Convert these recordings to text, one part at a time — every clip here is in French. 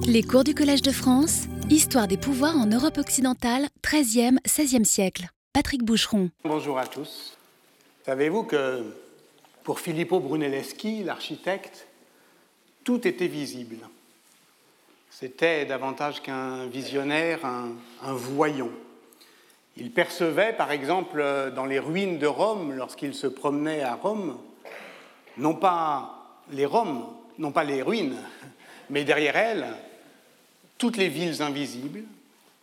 Les cours du Collège de France, Histoire des pouvoirs en Europe occidentale, 13e, 16e siècle. Patrick Boucheron. Bonjour à tous. Savez-vous que pour Filippo Brunelleschi, l'architecte, tout était visible. C'était davantage qu'un visionnaire, un, un voyant. Il percevait, par exemple, dans les ruines de Rome, lorsqu'il se promenait à Rome, non pas les Roms, non pas les ruines, mais derrière elles, toutes les villes invisibles,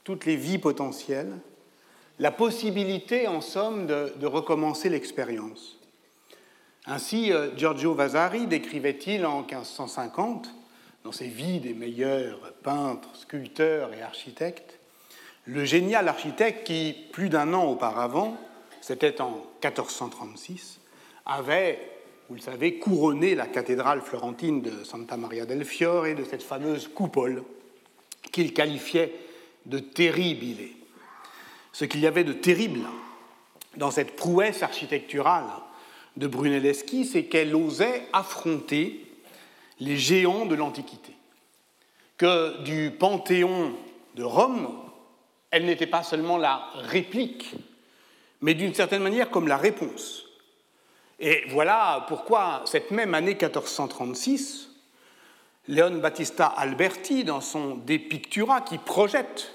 toutes les vies potentielles, la possibilité, en somme, de, de recommencer l'expérience. Ainsi, euh, Giorgio Vasari décrivait-il en 1550, dans ses vies des meilleurs peintres, sculpteurs et architectes, le génial architecte qui, plus d'un an auparavant, c'était en 1436, avait, vous le savez, couronné la cathédrale florentine de Santa Maria del Fiore de cette fameuse coupole qu'il qualifiait de terribile. Ce qu'il y avait de terrible dans cette prouesse architecturale de Brunelleschi, c'est qu'elle osait affronter les géants de l'Antiquité. Que du Panthéon de Rome, elle n'était pas seulement la réplique, mais d'une certaine manière comme la réponse. Et voilà pourquoi cette même année 1436, Leon Battista Alberti, dans son De Pictura, qui projette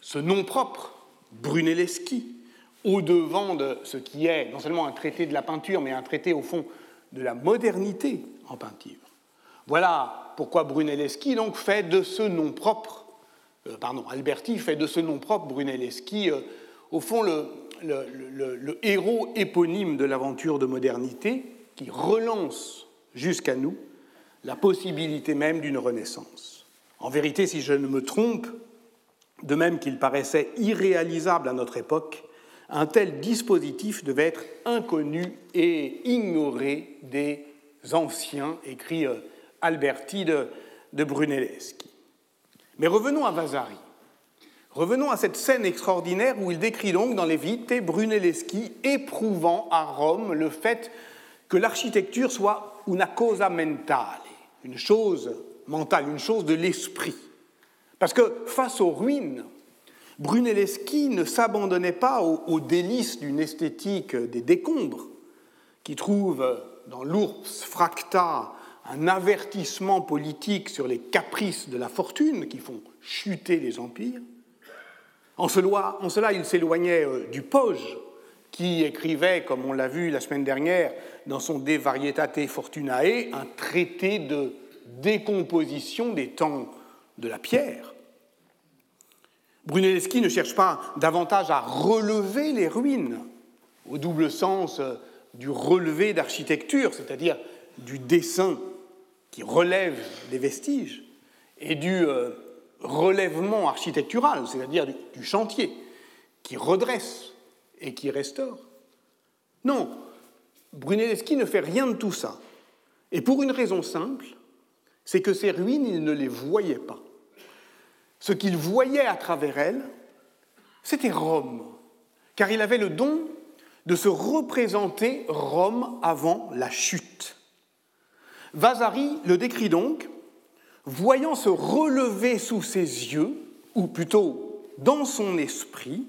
ce nom propre, Brunelleschi, au-devant de ce qui est non seulement un traité de la peinture, mais un traité au fond de la modernité en peinture. Voilà pourquoi Brunelleschi donc fait de ce nom propre euh, pardon, Alberti fait de ce nom propre, Brunelleschi, euh, au fond le, le, héros éponyme de l'aventure de modernité qui relance jusqu'à nous la possibilité même d'une renaissance. En vérité, si je ne me trompe, de même qu'il paraissait irréalisable à notre époque, un tel dispositif devait être inconnu et ignoré des anciens, écrit euh, Alberti de, de Brunelleschi. Mais revenons à Vasari. Revenons à cette scène extraordinaire où il décrit donc dans les Vite Brunelleschi éprouvant à Rome le fait que l'architecture soit una cosa mentale, une chose mentale, une chose de l'esprit. Parce que face aux ruines, Brunelleschi ne s'abandonnait pas aux, aux délices d'une esthétique des décombres, qui trouve dans l'ours fracta un avertissement politique sur les caprices de la fortune qui font chuter les empires. En cela, il s'éloignait euh, du Poge, qui écrivait, comme on l'a vu la semaine dernière, dans son De Varietate Fortunae, un traité de décomposition des temps de la pierre. Brunelleschi ne cherche pas davantage à relever les ruines, au double sens euh, du relevé d'architecture, c'est-à-dire du dessin qui relève des vestiges, et du euh, relèvement architectural, c'est-à-dire du, chantier, qui redresse et qui restaure. Non, Brunelleschi ne fait rien de tout ça. Et pour une raison simple, c'est que ces ruines, il ne les voyait pas. Ce qu'il voyait à travers elles, c'était Rome, car il avait le don de se représenter Rome avant la chute. Vasari le décrit donc, voyant se relever sous ses yeux, ou plutôt dans son esprit,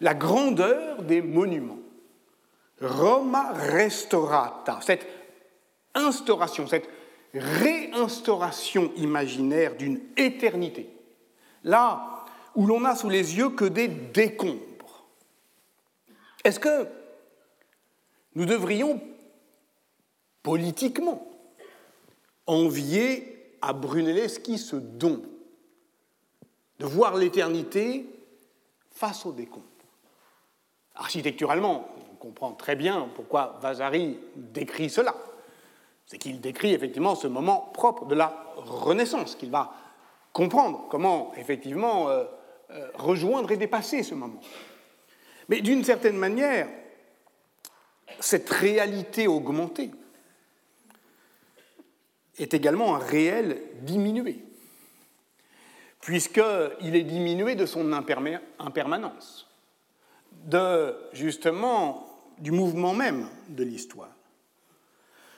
la grandeur des monuments. Roma restaurata, cette instauration, cette réinstauration imaginaire d'une éternité, là où l'on n'a sous les yeux que des décombres. Est-ce que nous devrions politiquement envier à Brunelleschi ce don de voir l'éternité face au décombres. Architecturalement, on comprend très bien pourquoi Vasari décrit cela. C'est qu'il décrit effectivement ce moment propre de la Renaissance, qu'il va comprendre comment effectivement euh, euh, rejoindre et dépasser ce moment. Mais d'une certaine manière, cette réalité augmentée, est également un réel diminué, puisqu'il est diminué de son impermanence, justement du mouvement même de l'histoire.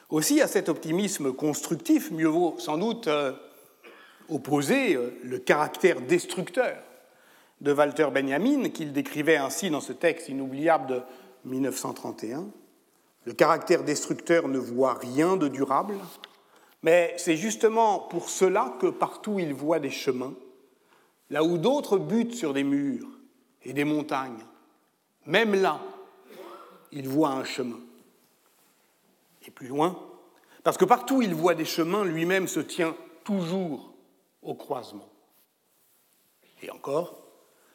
Aussi, à cet optimisme constructif, mieux vaut sans doute euh, opposer le caractère destructeur de Walter Benjamin, qu'il décrivait ainsi dans ce texte inoubliable de 1931. Le caractère destructeur ne voit rien de durable, mais c'est justement pour cela que partout il voit des chemins, là où d'autres butent sur des murs et des montagnes. Même là, il voit un chemin. Et plus loin, parce que partout il voit des chemins, lui-même se tient toujours au croisement. Et encore,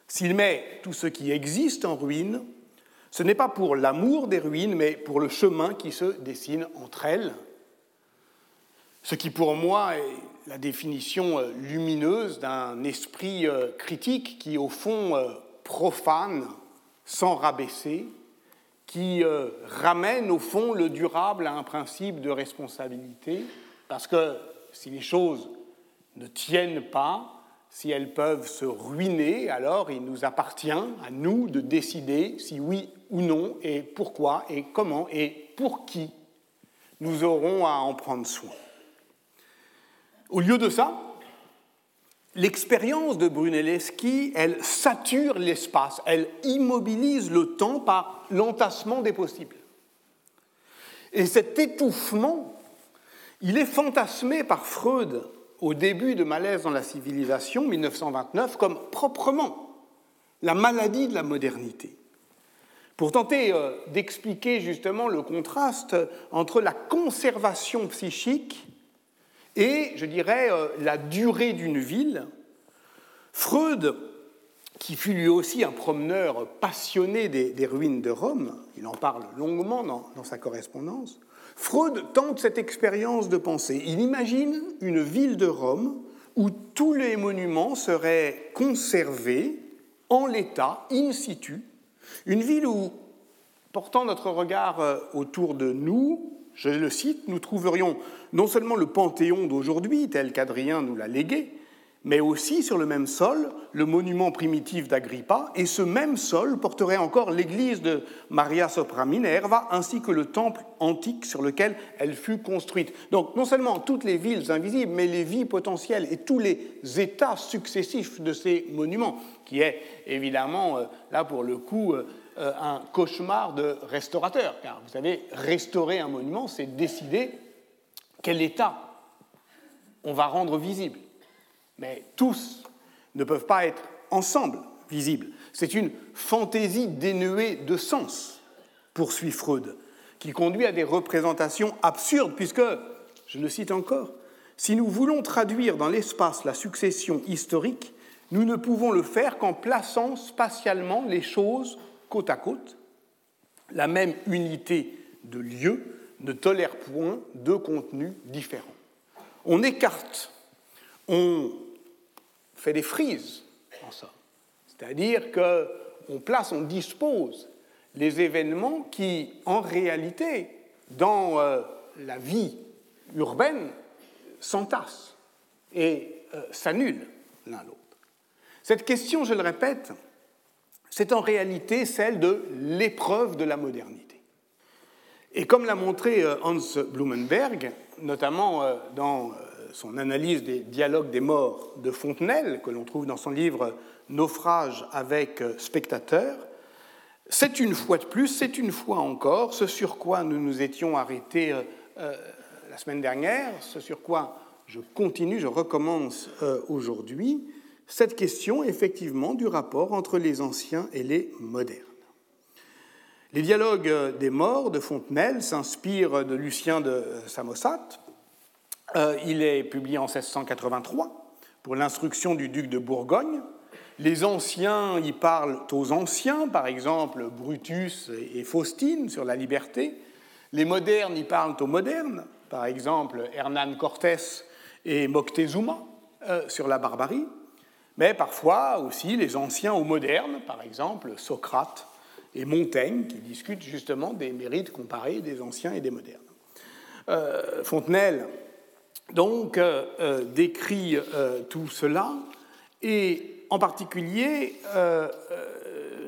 s'il met tout ce qui existe en ruine, ce n'est pas pour l'amour des ruines, mais pour le chemin qui se dessine entre elles. Ce qui pour moi est la définition euh, lumineuse d'un esprit euh, critique qui, au fond, euh, profane, sans rabaisser, qui ramène, au fond, le durable à un principe de responsabilité, parce que si les choses ne tiennent pas, si elles peuvent se ruiner, alors il nous appartient à nous de décider si oui ou non, et pourquoi, et comment, et pour qui nous aurons à en prendre soin. Au lieu de ça, l'expérience de Brunelleschi, elle sature l'espace, elle immobilise le temps par l'entassement des possibles. Et cet étouffement, il est fantasmé par Freud au début de Malaise dans la civilisation, 1929, comme proprement la maladie de la modernité. Pour tenter euh, d'expliquer justement le contraste entre la conservation psychique et, je dirais, euh, la durée d'une ville, Freud, qui fut lui aussi un promeneur passionné des, ruines de Rome, il en parle longuement dans sa correspondance, Freud tente cette expérience de pensée. Il imagine une ville de Rome où tous les monuments seraient conservés en l'état, in situ, une ville où, portant notre regard euh, autour de nous, je le cite, nous trouverions non seulement le Panthéon d'aujourd'hui, tel qu'Adrien nous l'a légué, mais aussi sur le même sol le monument primitif d'Agrippa, et ce même sol porterait encore l'église de Maria Sopra Minerva, ainsi que le temple antique sur lequel elle fut construite. Donc non seulement toutes les villes invisibles, mais les vies potentielles et tous les états successifs de ces monuments, qui est évidemment, euh, là pour le coup, euh, un cauchemar de restaurateur, car vous savez, restaurer un monument, c'est décider quel état on va rendre visible mais tous ne peuvent pas être ensemble visibles. C'est une fantaisie dénuée de sens, poursuit Freud, qui conduit à des représentations absurdes, puisque, je le cite encore, si nous voulons traduire dans l'espace la succession historique, nous ne pouvons le faire qu'en plaçant spatialement les choses côte à côte. La même unité de lieu ne tolère point deux contenus différents. On écarte on fait des frises en ça. C'est-à-dire qu'on place, on dispose les événements qui, en réalité, dans euh, la vie urbaine, s'entassent et euh, s'annulent l'un l'autre. Cette question, je le répète, c'est en réalité celle de l'épreuve de la modernité. Et comme l'a montré euh, Hans Blumenberg, notamment dans son analyse des dialogues des morts de Fontenelle, que l'on trouve dans son livre Naufrage avec spectateurs, c'est une fois de plus, c'est une fois encore, ce sur quoi nous nous étions arrêtés euh, euh, la semaine dernière, ce sur quoi je continue, je recommence euh, aujourd'hui, cette question effectivement du rapport entre les anciens et les modernes. Les dialogues des morts de Fontenelle s'inspirent de Lucien de Samosate, euh, il est publié en 1683 pour l'instruction du duc de Bourgogne. Les anciens y parlent aux anciens, par exemple Brutus et Faustine sur la liberté. Les modernes y parlent aux modernes, par exemple Hernán Cortés et Moctezuma euh, sur la barbarie. Mais parfois aussi les anciens aux modernes, par exemple Socrate et Montaigne, qui discutent justement des mérites comparés des anciens et des modernes. Euh, Fontenelle donc euh, euh, décrit tout cela et en particulier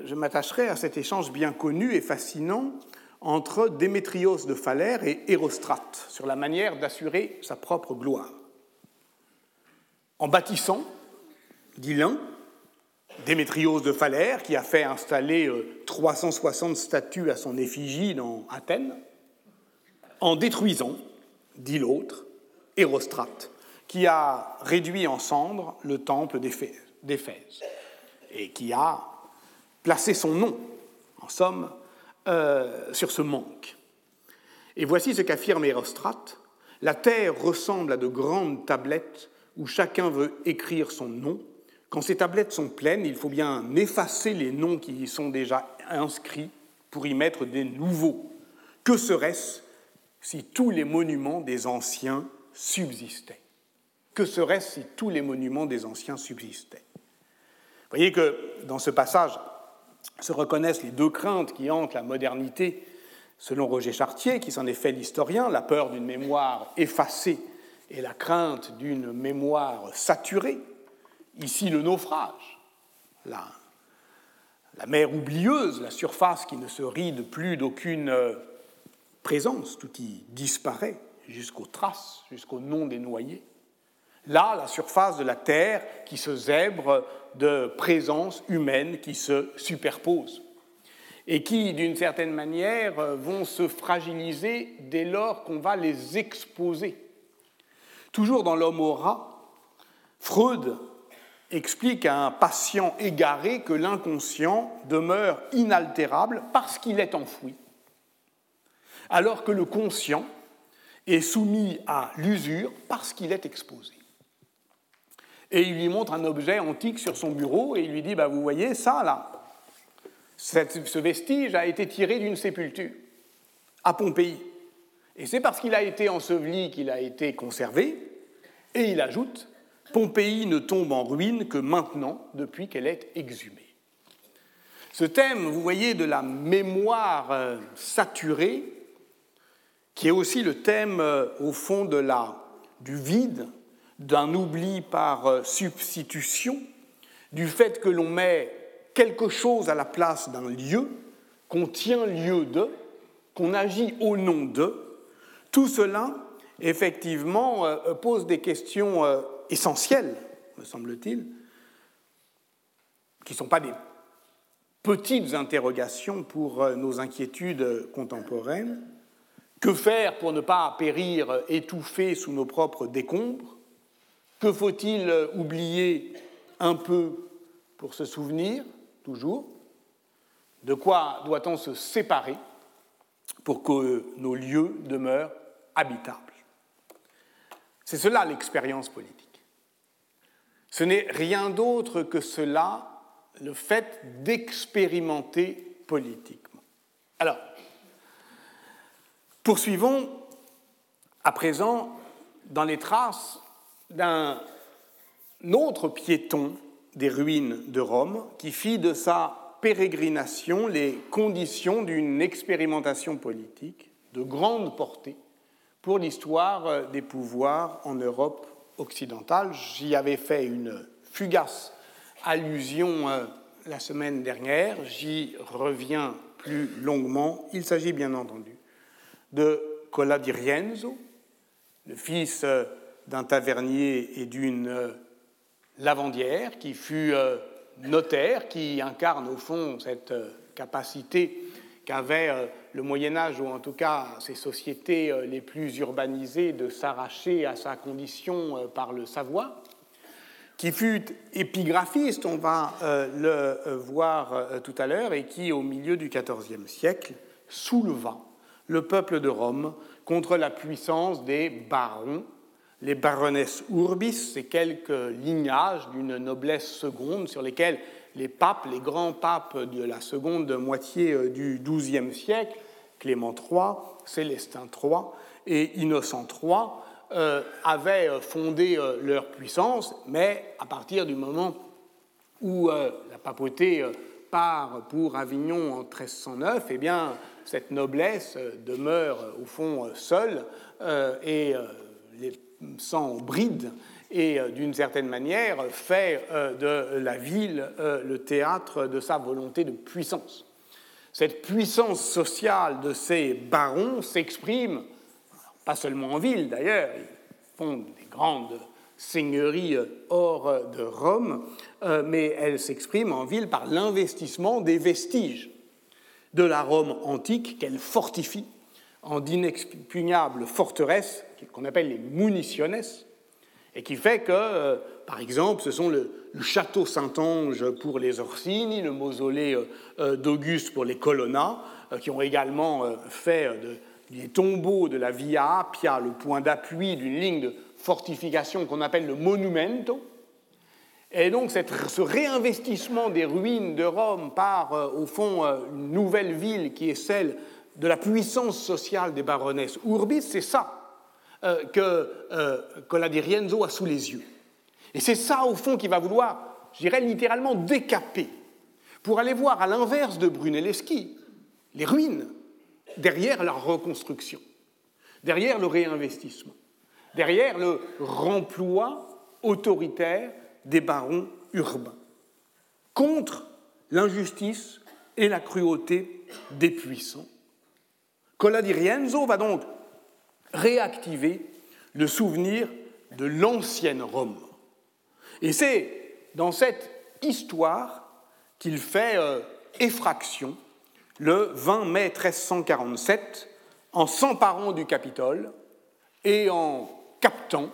je m'attacherai à cet échange bien connu et fascinant entre Démétrios de Phalère et Hérostrate sur la manière d'assurer sa propre gloire. en bâtissant, dit l'un, Démétrios de Phalère, qui a fait installer 360 euh, statues à son effigie dans Athènes, en détruisant, dit l'autre, Hérostrate, qui a réduit en cendres le temple d'Éphèse et qui a placé son nom, en somme, euh, sur ce manque. Et voici ce qu'affirme Hérostrate La terre ressemble à de grandes tablettes où chacun veut écrire son nom. Quand ces tablettes sont pleines, il faut bien effacer les noms qui y sont déjà inscrits pour y mettre des nouveaux. Que serait-ce si tous les monuments des anciens subsistaient? Que serait-ce si tous les monuments des anciens subsistaient? Vous voyez que dans ce passage se reconnaissent les deux craintes qui hantent la modernité, selon Roger Chartier, qui s'en est fait l'historien, la peur d'une mémoire effacée et la crainte d'une mémoire saturée. Ici, le naufrage, la, la mer oublieuse, la surface qui ne se ride plus d'aucune présence, tout y disparaît jusqu'aux traces, jusqu'au nom des noyés. Là, la surface de la Terre qui se zèbre de présences humaines qui se superposent et qui, d'une certaine manière, vont se fragiliser dès lors qu'on va les exposer. Toujours dans l'homme au rat, Freud explique à un patient égaré que l'inconscient demeure inaltérable parce qu'il est enfoui, alors que le conscient est soumis à l'usure parce qu'il est exposé. Et il lui montre un objet antique sur son bureau et il lui dit, bah, vous voyez ça là, ce vestige a été tiré d'une sépulture à Pompéi. Et c'est parce qu'il a été enseveli qu'il a été conservé. Et il ajoute, Pompéi ne tombe en ruine que maintenant, depuis qu'elle est exhumée. Ce thème, vous voyez, de la mémoire euh, saturée, qui est aussi le thème, euh, au fond, de la, du vide, d'un oubli par euh, substitution, du fait que l'on met quelque chose à la place d'un lieu, qu'on tient lieu de, qu'on agit au nom de, tout cela, effectivement, pose des questions essentielles, me semble-t-il, qui ne sont pas des petites interrogations pour nos inquiétudes contemporaines. Que faire pour ne pas périr étouffé sous nos propres décombres? Que faut-il oublier un peu pour se souvenir, toujours? De quoi doit-on se séparer pour que nos lieux demeurent habitables? C'est cela l'expérience politique. Ce n'est rien d'autre que cela, le fait d'expérimenter politiquement. Alors, Poursuivons à présent dans les traces d'un autre piéton des ruines de Rome qui fit de sa pérégrination les conditions d'une expérimentation politique de grande portée pour l'histoire des pouvoirs en Europe occidentale. J'y avais fait une fugace allusion euh, la semaine dernière, j'y reviens plus longuement. Il s'agit bien entendu de Cola di Rienzo, le fils euh, d'un tavernier et d'une euh, lavandière, qui fut notaire, qui incarne au fond cette capacité qu'avait le Moyen Âge, ou en tout cas ces sociétés les plus urbanisées, de s'arracher à sa condition par le savoir, qui fut épigraphiste, on va le voir tout à l'heure, et qui, au milieu du XIVe siècle, souleva le peuple de Rome contre la puissance des barons, les baronesses urbis, ces quelques lignages d'une noblesse seconde sur lesquels les papes, les grands papes de la seconde moitié euh, du XIIe siècle, Clément III, Célestin III et Innocent III, euh, avaient euh, fondé leur puissance, mais à partir du moment où la papauté part pour Avignon en 1309, eh bien, cette noblesse demeure au fond seule et sans bride et euh, d'une certaine manière fait de la ville le théâtre de sa volonté de puissance. Cette puissance sociale de ces barons s'exprime, pas seulement en ville d'ailleurs, ils font des grandes seigneurie hors de Rome, mais elle s'exprime en ville par l'investissement des vestiges de la Rome antique qu'elle fortifie en d'inexpugnables forteresses qu'on appelle les munitiones, et qui fait que, euh, par exemple, ce sont le, château Saint-Ange pour les Orsini, le mausolée euh, euh, d'Auguste pour les Colonna, qui ont également fait des tombeaux de la Via Appia le point d'appui d'une ligne de fortification qu'on appelle le Monumento. Et donc ce réinvestissement des ruines de Rome par, au fond, une nouvelle ville qui est celle de la puissance sociale des baronnesses urbis, c'est ça euh, que euh, Colladirienzo a sous les yeux. Et c'est ça, au fond, qu'il va vouloir, je dirais littéralement, décaper, pour aller voir, à l'inverse de Brunelleschi, les ruines derrière la reconstruction, derrière le réinvestissement, derrière le remploi autoritaire des barons urbains, contre l'injustice et la cruauté des puissants. Colladirienzo va donc réactiver le souvenir de l'ancienne Rome. Et c'est dans cette histoire qu'il fait euh, effraction le 20 mai 1347 en s'emparant du Capitole et en captant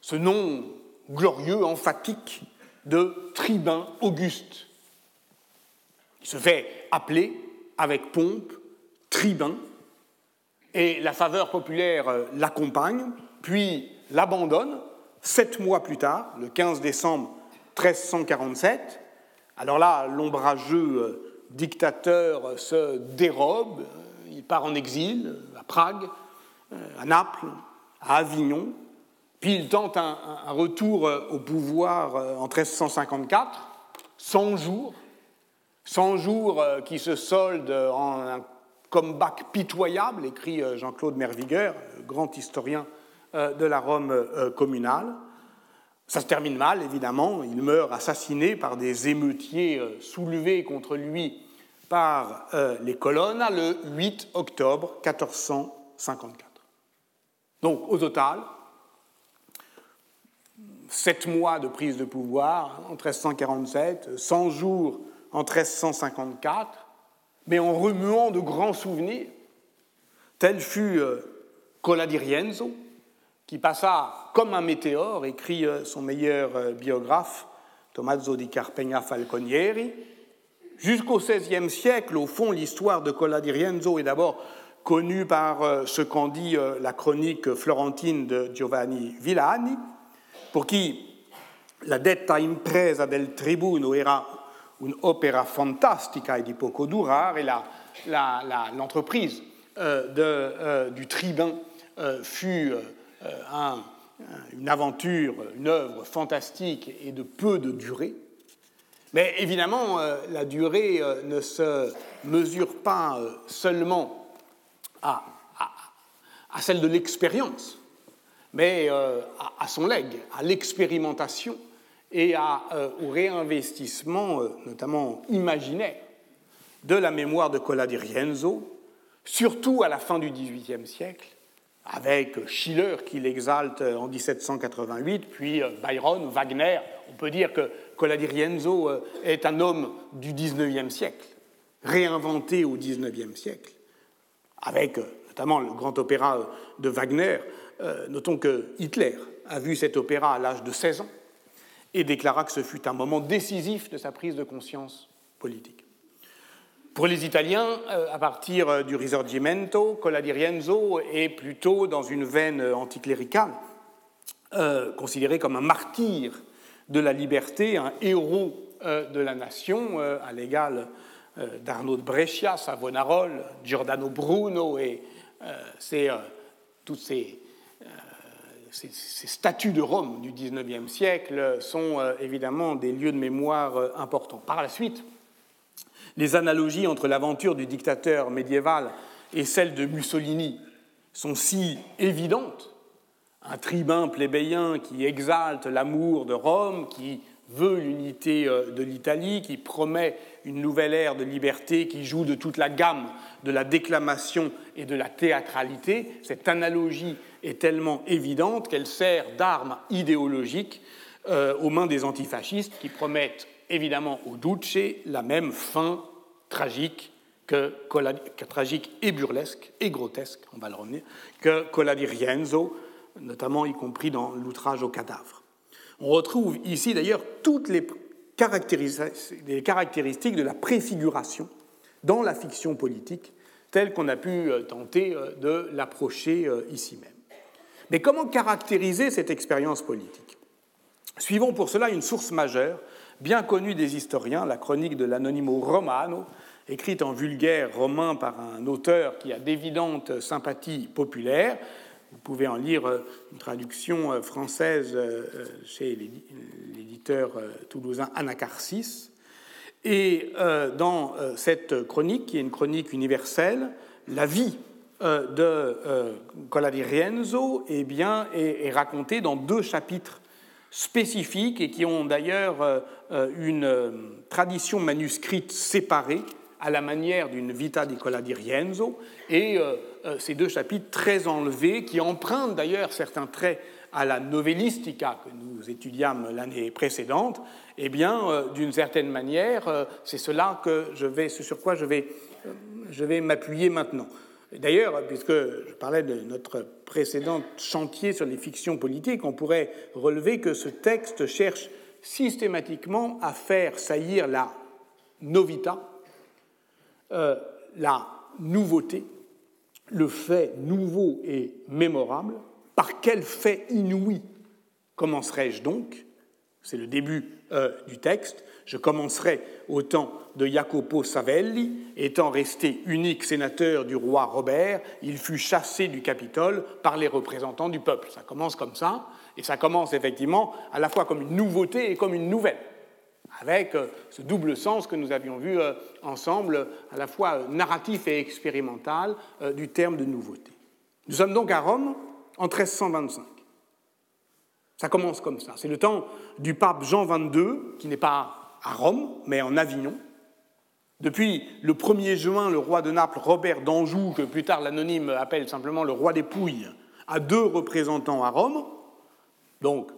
ce nom glorieux, emphatique de tribun Auguste. Il se fait appeler avec pompe tribun et la faveur populaire euh, l'accompagne, puis l'abandonne sept mois plus tard, le 15 décembre 1347. Alors là, l'ombrageux euh, dictateur se dérobe, euh, il part en exil à Prague, à Naples, à Avignon, puis il tente un, retour au pouvoir en 1354, 100 jours, 100 jours qui se soldent en un comeback pitoyable, écrit euh, Jean-Claude Mervigueur, grand historien euh, de la Rome euh, communale. Ça se termine mal, évidemment. Il meurt assassiné par des émeutiers soulevés contre lui par les colonnes le 8 octobre 1454. Donc, au total, sept mois de prise de pouvoir en 1347, 100 jours en 1354, mais en remuant de grands souvenirs. Tel fut euh, Cola di Rienzo, qui passa comme un météore, écrit euh, son meilleur euh, biographe, Tommaso di Carpegna Falconieri. Jusqu'au XVIe siècle, au fond, l'histoire de Cola di Rienzo est d'abord connue par ce qu'en dit la chronique florentine de Giovanni Villani, pour qui la detta impresa del tribuno era un'opera fantastica di poco durare, et l'entreprise euh, euh, du tribun euh, fut une aventure, une œuvre fantastique et de peu de durée. Mais évidemment, la durée ne se mesure pas seulement à, celle de l'expérience, mais à, son legs, à l'expérimentation et euh, au réinvestissement, euh, notamment imaginaire, de la mémoire de Cola di Rienzo, surtout à la fin du XVIIIe siècle, avec Schiller qui l'exalte en 1788, puis euh, Byron, Wagner. On peut dire que Cola di Rienzo est un homme du XIXe siècle, réinventé au XIXe siècle, avec notamment le grand opéra de Wagner. Notons que Hitler a vu cet opéra à l'âge de 16 ans et déclara que ce fut un moment décisif de sa prise de conscience politique. Pour les Italiens, euh, à partir euh, du Risorgimento, Cola di Rienzo est plutôt dans une veine anticléricale, euh, considéré comme un martyr de la liberté, un héros de la nation, à l'égal d'Arnaud Brescia, Savonarole, Giordano Bruno et toutes ces ces, statues de Rome du XIXe siècle sont euh, évidemment des lieux de mémoire euh, importants. Par la suite, les analogies entre l'aventure du dictateur médiéval et celle de Mussolini sont si évidentes. Un tribun plébéien qui exalte l'amour de Rome, qui veut l'unité euh, de l'Italie, qui promet une nouvelle ère de liberté, qui joue de toute la gamme de la déclamation et de la théâtralité. Cette analogie est tellement évidente qu'elle sert d'arme idéologique euh, aux mains des antifascistes qui promettent évidemment au Duce la même fin tragique que, tragique et burlesque et grotesque, on va le revenir, que Cola di Rienzo, notamment y compris dans l'outrage au cadavre. On retrouve ici d'ailleurs toutes les caractéristiques de la préfiguration dans la fiction politique telle qu'on a pu euh, tenter euh, de l'approcher ici même. Mais comment caractériser cette expérience politique? Suivons pour cela une source majeure, bien connue des historiens, la chronique de l'Anonimo Romano, écrite en vulgaire romain par un auteur qui a d'évidentes sympathies populaires, vous pouvez en lire euh, une traduction euh, française euh, chez l'éditeur toulousain Anacarsis. Et dans cette chronique, qui est une chronique universelle, la vie de Colladi Rienzo eh bien, est racontée dans deux chapitres spécifiques et qui ont d'ailleurs une tradition manuscrite séparée à la manière d'une Vita di Cola di Rienzo, et euh, euh, ces deux chapitres très enlevés, qui empruntent d'ailleurs certains traits à la novellistica que nous étudiâmes l'année précédente, eh bien, euh, d'une certaine manière, c'est cela que je vais, sur quoi je vais, je vais m'appuyer maintenant. D'ailleurs, puisque je parlais de notre précédent chantier sur les fictions politiques, on pourrait relever que ce texte cherche systématiquement à faire saillir la novita, euh, la nouveauté, le fait nouveau et mémorable. Par quel fait inouï commencerai-je donc? C'est le début euh, du texte. Je commencerai au temps de Jacopo Savelli, étant resté unique sénateur du roi Robert, il fut chassé du Capitole par les représentants du peuple. Ça commence comme ça, et ça commence effectivement à la fois comme une nouveauté et comme une nouvelle avec euh, ce double sens que nous avions vu euh, ensemble, à la fois euh, narratif et expérimental, du terme de nouveauté. Nous sommes donc à Rome en 1325. Ça commence comme ça. C'est le temps du pape Jean XXII, qui n'est pas à Rome, mais en Avignon. Depuis le 1er juin, le roi de Naples, Robert d'Anjou, que plus tard l'anonyme appelle simplement le roi des Pouilles, a deux représentants à Rome. Donc,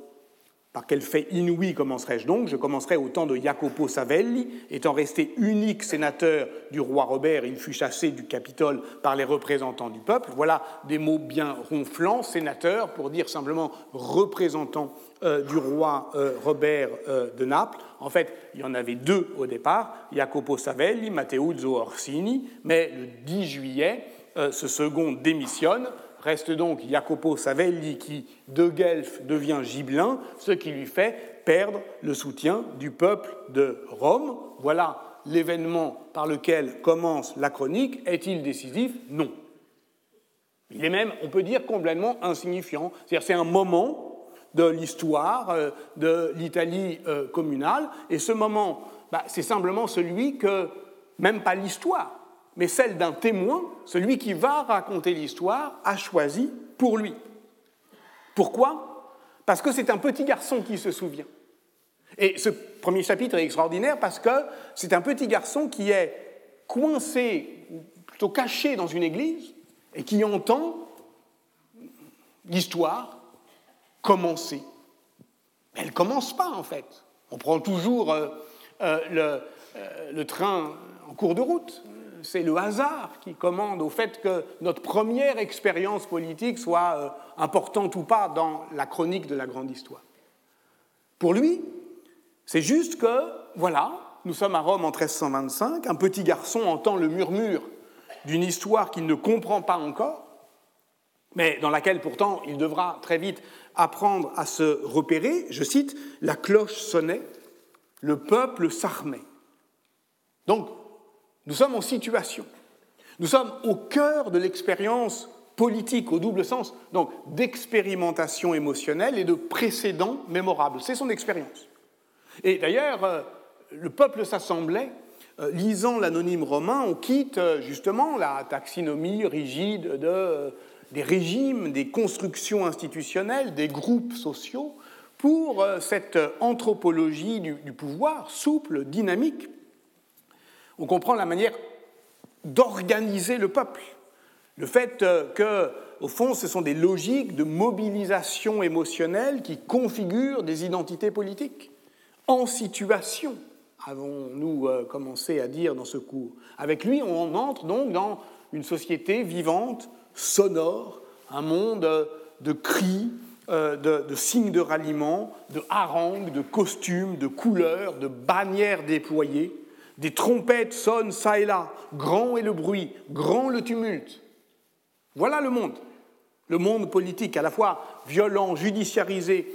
par quel fait inouï commencerai-je donc? Je commencerai au temps de Jacopo Savelli, étant resté unique sénateur du roi Robert, il fut chassé du Capitole par les représentants du peuple. Voilà des mots bien ronflants, sénateur, pour dire simplement représentant euh, du roi euh, Robert euh, de Naples. En fait, il y en avait deux au départ, Jacopo Savelli, Matteuzzo Orsini, mais le 10 juillet, ce second démissionne Reste donc Jacopo Savelli qui, de Guelph, devient gibelin, ce qui lui fait perdre le soutien du peuple de Rome. Voilà l'événement par lequel commence la chronique. Est-il décisif? Non. Il est même, on peut dire, complètement insignifiant. C'est-à-dire c'est un moment de l'histoire euh, de l'Italie euh, communale, et ce moment, bah, c'est simplement celui que, même pas l'histoire, mais celle d'un témoin, celui qui va raconter l'histoire, a choisi pour lui. Pourquoi? Parce que c'est un petit garçon qui se souvient. Et ce premier chapitre est extraordinaire parce que c'est un petit garçon qui est coincé, plutôt caché dans une église, et qui entend l'histoire commencer. Elle ne commence pas en fait. On prend toujours euh, euh, euh, le train en cours de route c'est le hasard qui commande au fait que notre première expérience politique soit euh, importante ou pas dans la chronique de la grande histoire. Pour lui, c'est juste que, voilà, nous sommes à Rome en 1325, un petit garçon entend le murmure d'une histoire qu'il ne comprend pas encore, mais dans laquelle pourtant il devra très vite apprendre à se repérer. Je cite, La cloche sonnait, le peuple s'armait. Donc, nous sommes en situation. Nous sommes au cœur de l'expérience politique au double sens, donc d'expérimentation émotionnelle et de précédent mémorable. C'est son expérience. Et d'ailleurs, euh, le peuple s'assemblait. Euh, lisant l'anonyme romain, on quitte euh, justement la taxinomie rigide de, des régimes, des constructions institutionnelles, des groupes sociaux, pour cette anthropologie du pouvoir souple, dynamique, on comprend la manière d'organiser le peuple. Le fait que, au fond, ce sont des logiques de mobilisation émotionnelle qui configurent des identités politiques en situation, avons-nous commencé à dire dans ce cours. Avec lui, on entre donc dans une société vivante, sonore, un monde de cris, euh, de, signes de ralliement, de harangues, de costumes, de couleurs, de bannières déployées. Des trompettes sonnent çà et là. Grand est le bruit, grand le tumulte. Voilà le monde. Le monde politique, à la fois violent, judiciarisé,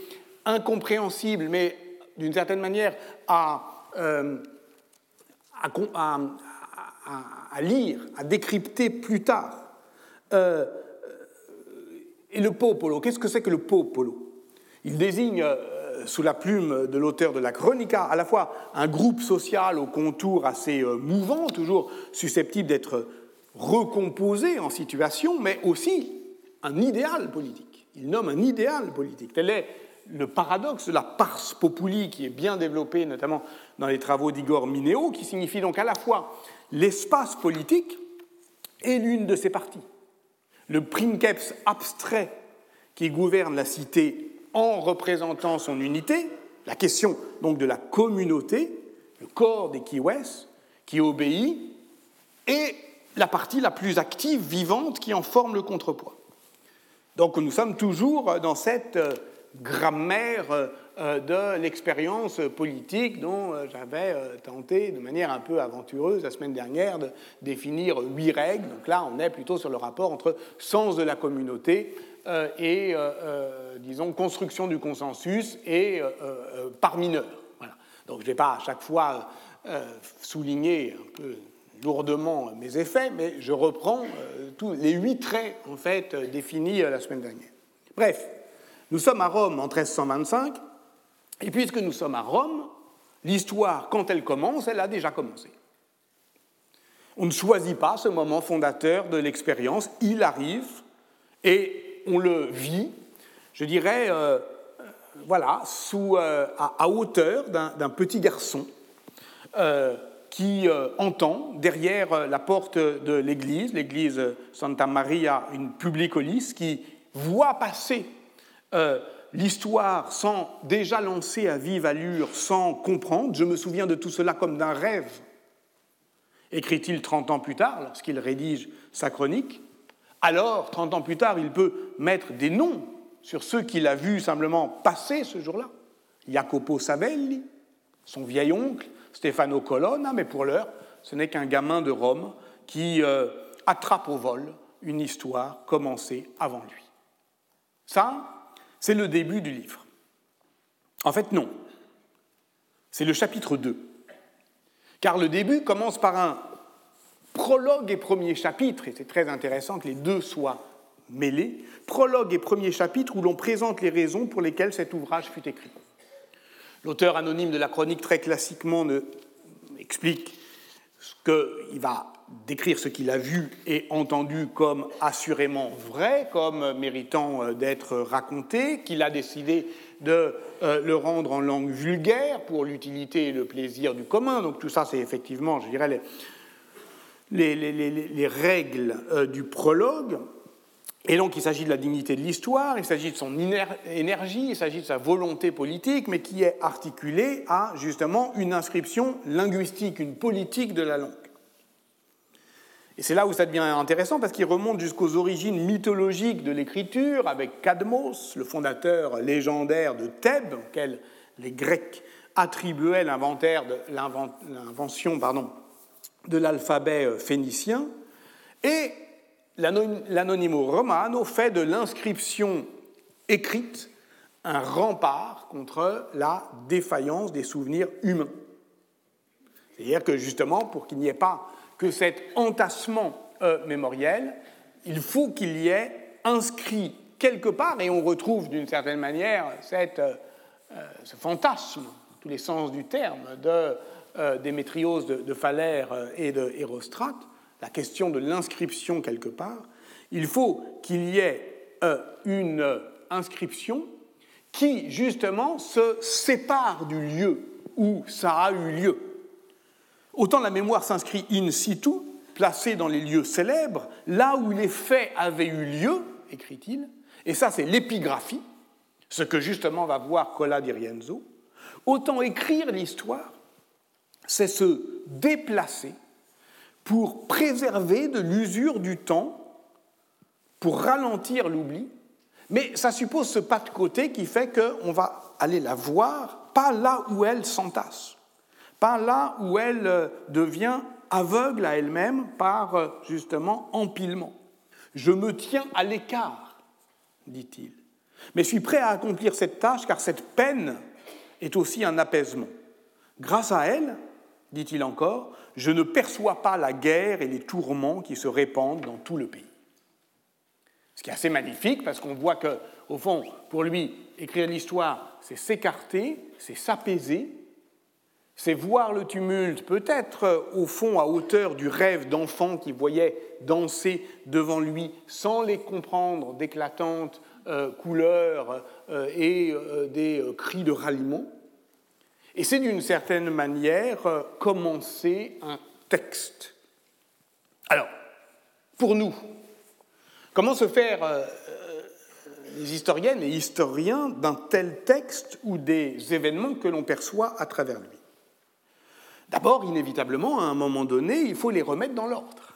incompréhensible, mais d'une certaine manière à, euh, lire, à décrypter plus tard. Euh, et le popolo, qu'est-ce que c'est que le popolo? Il désigne, euh, sous la plume de l'auteur de la Chronica, à la fois un groupe social au contour assez euh, mouvant, toujours susceptible d'être recomposé en situation, mais aussi un idéal politique. Il nomme un idéal politique. Tel est le paradoxe de la pars populi qui est bien développé notamment dans les travaux d'Igor Mineo, qui signifie donc à la fois l'espace politique et l'une de ses parties le princeps abstrait qui gouverne la cité en représentant son unité, la question donc de la communauté, le corps des Kiwes, qui obéit, et la partie la plus active, vivante, qui en forme le contrepoids. Donc nous sommes toujours dans cette euh, grammaire euh, euh, de l'expérience politique dont j'avais tenté de manière un peu aventureuse la semaine dernière de définir huit règles. Donc là, on est plutôt sur le rapport entre sens de la communauté et, disons, construction du consensus et par mineur. Voilà. Donc je ne vais pas à chaque fois souligner un peu lourdement mes effets, mais je reprends tous les huit traits en fait définis la semaine dernière. Bref, nous sommes à Rome en 1325 et puisque nous sommes à Rome, l'histoire, quand elle commence, elle a déjà commencé. On ne choisit pas ce moment fondateur de l'expérience, il arrive et on le vit, je dirais, euh, voilà, sous, euh, à, hauteur d'un petit garçon euh, qui entend derrière la porte de l'église, l'église Santa Maria une Publicolis, qui voit passer l'histoire sans déjà lancer à vive allure, sans comprendre. Je me souviens de tout cela comme d'un rêve. Écrit-il 30 ans plus tard, lorsqu'il rédige sa chronique. Alors, 30 ans plus tard, il peut mettre des noms sur ceux qu'il a vus simplement passer ce jour-là. Jacopo Savelli, son vieil oncle, Stefano Colonna, mais pour l'heure, ce n'est qu'un gamin de Rome qui euh, attrape au vol une histoire commencée avant lui. Ça, c'est le début du livre. En fait, non. C'est le chapitre 2. Car le début commence par un prologue et premier chapitre, et c'est très intéressant que les deux soient mêlés, prologue et premier chapitre où l'on présente les raisons pour lesquelles cet ouvrage fut écrit. L'auteur anonyme de la chronique très classiquement ne explique qu'il va décrire ce qu'il a vu et entendu comme assurément vrai, comme méritant euh, d'être raconté, qu'il a décidé de euh, le rendre en langue vulgaire pour l'utilité et le plaisir du commun. Donc tout ça, c'est effectivement, je dirais, les, les, règles euh, du prologue. Et donc il s'agit de la dignité de l'histoire, il s'agit de son énergie, il s'agit de sa volonté politique, mais qui est articulée à justement une inscription linguistique, une politique de la langue. Et c'est là où ça devient intéressant parce qu'il remonte jusqu'aux origines mythologiques de l'écriture avec Cadmos, le fondateur légendaire de Thèbes, auquel les Grecs attribuaient l'invention de l'alphabet euh, phénicien. Et l'anonymo romano fait de l'inscription écrite un rempart contre la défaillance des souvenirs humains. C'est-à-dire que justement, pour qu'il n'y ait pas que cet entassement euh, mémoriel, il faut qu'il y ait inscrit quelque part, et on retrouve d'une certaine manière euh, euh, ce fantasme, tous les sens du terme, de Démétrios de, de Phalère et de Hérostrate, la question de l'inscription quelque part, il faut qu'il y ait une inscription qui, justement, se sépare du lieu où ça a eu lieu. Autant la mémoire s'inscrit in situ, placé dans les lieux célèbres, là où les faits avaient eu lieu, écrit-il, et ça c'est l'épigraphie, ce que justement va voir Cola di Rienzo, autant écrire l'histoire, c'est se déplacer pour préserver de l'usure du temps, pour ralentir l'oubli, mais ça suppose ce pas de côté qui fait qu'on va aller la voir, pas là où elle s'entasse, pas là où elle euh, devient aveugle à elle-même par euh, justement empilement. Je me tiens à l'écart, dit-il, mais je suis prêt à accomplir cette tâche car cette peine est aussi un apaisement. Grâce à elle, dit-il encore, je ne perçois pas la guerre et les tourments qui se répandent dans tout le pays. Ce qui est assez magnifique parce qu'on voit que, au fond, pour lui, écrire l'histoire, c'est s'écarter, c'est s'apaiser, c'est voir le tumulte, peut-être euh, au fond à hauteur du rêve d'enfant qui voyait danser devant lui sans les comprendre d'éclatantes euh, couleurs euh, et des cris de ralliement. Et c'est d'une certaine manière euh, commencer un texte. Alors, pour nous, comment se faire euh, euh, les historiennes et historiens d'un tel texte ou des événements que l'on perçoit à travers lui? D'abord, inévitablement, à un moment donné, il faut les remettre dans l'ordre.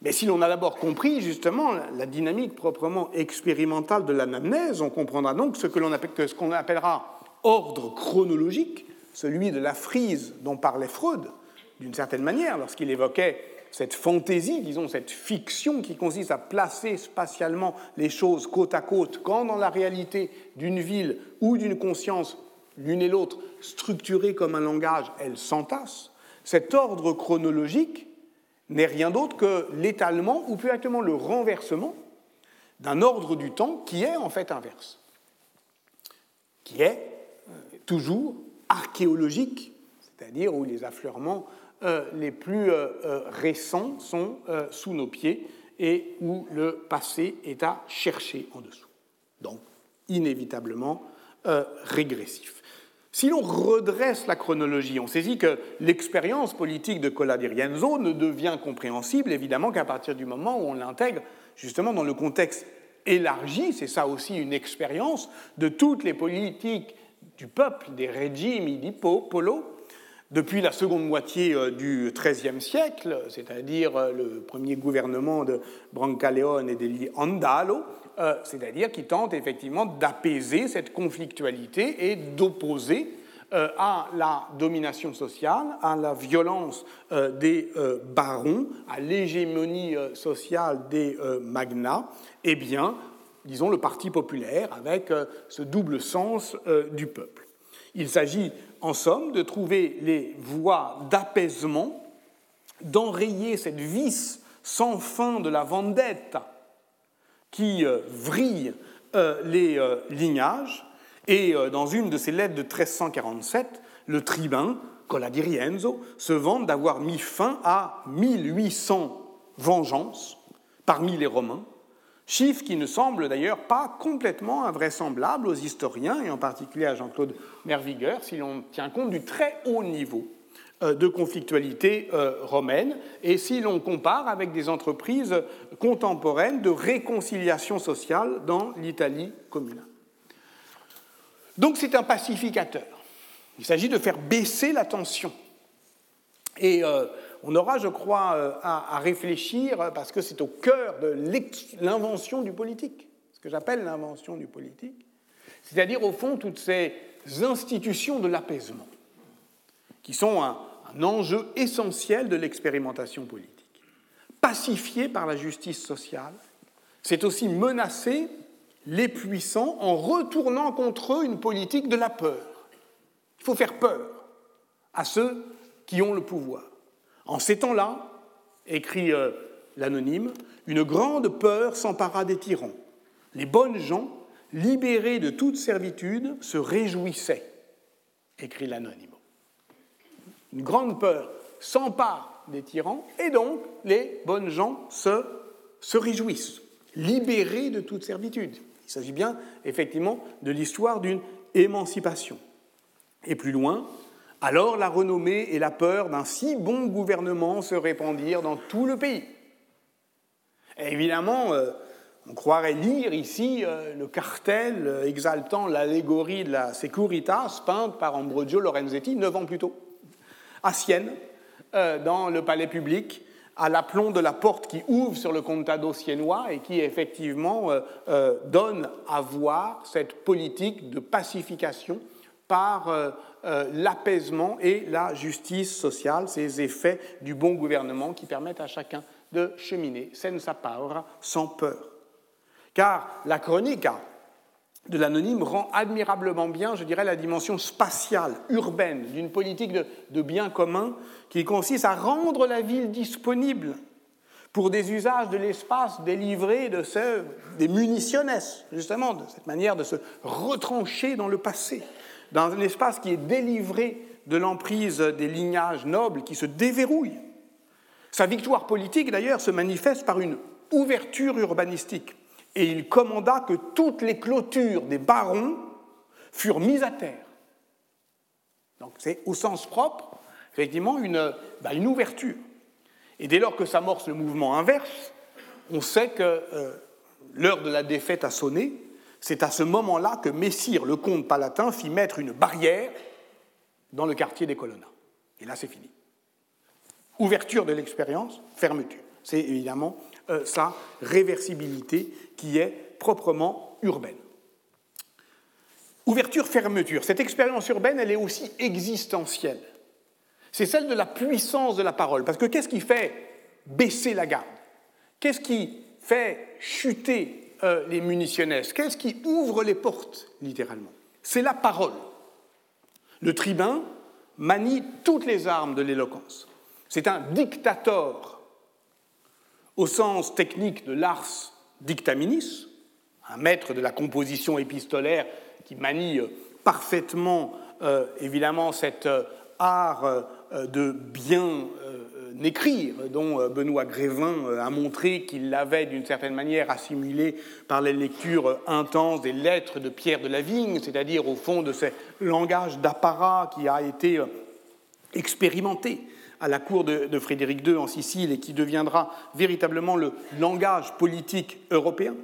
Mais si l'on a d'abord compris justement la dynamique proprement expérimentale de l'anamnèse, on comprendra donc ce qu'on appellera ordre chronologique, celui de la frise dont parlait Freud, d'une certaine manière, lorsqu'il évoquait cette fantaisie, disons cette fiction qui consiste à placer spatialement les choses côte à côte, quand dans la réalité d'une ville ou d'une conscience, l'une et l'autre, structurées comme un langage, elles s'entassent, cet ordre chronologique n'est rien d'autre que l'étalement ou plus exactement le renversement d'un ordre du temps qui est en fait inverse, qui est toujours archéologique, c'est-à-dire où les affleurements euh, les plus euh, euh, récents sont sous nos pieds et où le passé est à chercher en dessous. Donc, inévitablement régressif. Si l'on redresse la chronologie, on saisit que l'expérience politique de Cola di Rienzo ne devient compréhensible évidemment qu'à partir du moment où on l'intègre justement dans le contexte élargi, c'est ça aussi une expérience de toutes les politiques du peuple, des régimes di polo, depuis la seconde moitié euh, du XIIIe siècle, c'est-à-dire euh, le premier gouvernement de Brancaleone et degli Andalo, euh, c'est-à-dire qui tente effectivement d'apaiser cette conflictualité et d'opposer à la domination sociale, à la violence des barons, à l'hégémonie sociale des magnats, eh bien, disons, le Parti populaire avec euh, ce double sens euh, du peuple. Il s'agit, en somme, de trouver les voies d'apaisement, d'enrayer cette vis sans fin de la vendetta qui euh, vrille les lignages. Et dans une de ses lettres de 1347, le tribun, Cola di Rienzo, se vante d'avoir mis fin à 1800 vengeances parmi les Romains, Chiffre qui ne semble d'ailleurs pas complètement invraisemblable aux historiens, et en particulier à Jean-Claude Mervigueur, si l'on tient compte du très haut niveau euh, de conflictualité euh, romaine, et si l'on compare avec des entreprises contemporaines de réconciliation sociale dans l'Italie communale. Donc c'est un pacificateur. Il s'agit de faire baisser la tension. Et euh, on aura, je crois, euh, à, réfléchir, parce que c'est au cœur de l'invention du politique, ce que j'appelle l'invention du politique, c'est-à-dire au fond toutes ces institutions de l'apaisement, qui sont un, enjeu essentiel de l'expérimentation politique. Pacifié par la justice sociale, c'est aussi menacer les puissants en retournant contre eux une politique de la peur. Il faut faire peur à ceux qui ont le pouvoir. En ces temps-là, écrit euh, l'anonyme, une grande peur s'empara des tyrans. Les bonnes gens, libérés de toute servitude, se réjouissaient, écrit l'anonyme. Une grande peur s'empare des tyrans et donc les bonnes gens se, se réjouissent, libérés de toute servitude. Il s'agit bien effectivement de l'histoire d'une émancipation. Et plus loin, Alors la renommée et la peur d'un si bon gouvernement se répandirent dans tout le pays. évidemment, euh, on croirait lire ici euh, le cartel euh, exaltant l'allégorie de la Securitas peinte par Ambrogio Lorenzetti neuf ans plus tôt, à Sienne, dans le palais public, à l'aplomb de la porte qui ouvre sur le contado siennois et qui effectivement donne à voir cette politique de pacification par euh, l'apaisement et la justice sociale, ces effets du bon gouvernement qui permettent à chacun de cheminer sans peur. Car la chronique de l'anonyme rend admirablement bien, je dirais, la dimension spatiale, urbaine, d'une politique de, bien commun qui consiste à rendre la ville disponible pour des usages de l'espace délivrés de ce, des munitionnes, justement, de cette manière de se retrancher dans le passé dans un espace qui est délivré de l'emprise des lignages nobles qui se déverrouillent. Sa victoire politique, d'ailleurs, se manifeste par une ouverture urbanistique, et il commanda que toutes les clôtures des barons furent mises à terre. Donc c'est au sens propre, effectivement, une, bah, ouverture. Et dès lors que s'amorce le mouvement inverse, on sait que euh, l'heure de la défaite a sonné, c'est à ce moment-là que Messire, le comte palatin, fit mettre une barrière dans le quartier des Colonna. Et là, c'est fini. Ouverture de l'expérience, fermeture. C'est évidemment euh, sa réversibilité qui est proprement urbaine. Ouverture, fermeture. Cette expérience urbaine, elle est aussi existentielle. C'est celle de la puissance de la parole. Parce que qu'est-ce qui fait baisser la garde? Qu'est-ce qui fait chuter euh, les munitionnaires Qu'est-ce qui ouvre les portes, littéralement? C'est la parole. Le tribun manie toutes les armes de l'éloquence. C'est un dictateur au sens technique de l'ars dictaminis, un maître de la composition épistolaire qui manie euh, parfaitement, euh, évidemment, cet art de bien n'écrire, dont euh, Benoît Grévin euh, a montré qu'il l'avait d'une certaine manière assimilé par les lectures intenses des lettres de Pierre de la Vigne, c'est-à-dire au fond de ce langage d'apparat qui a été euh, expérimenté à la cour de, Frédéric II en Sicile et qui deviendra véritablement le langage politique européen.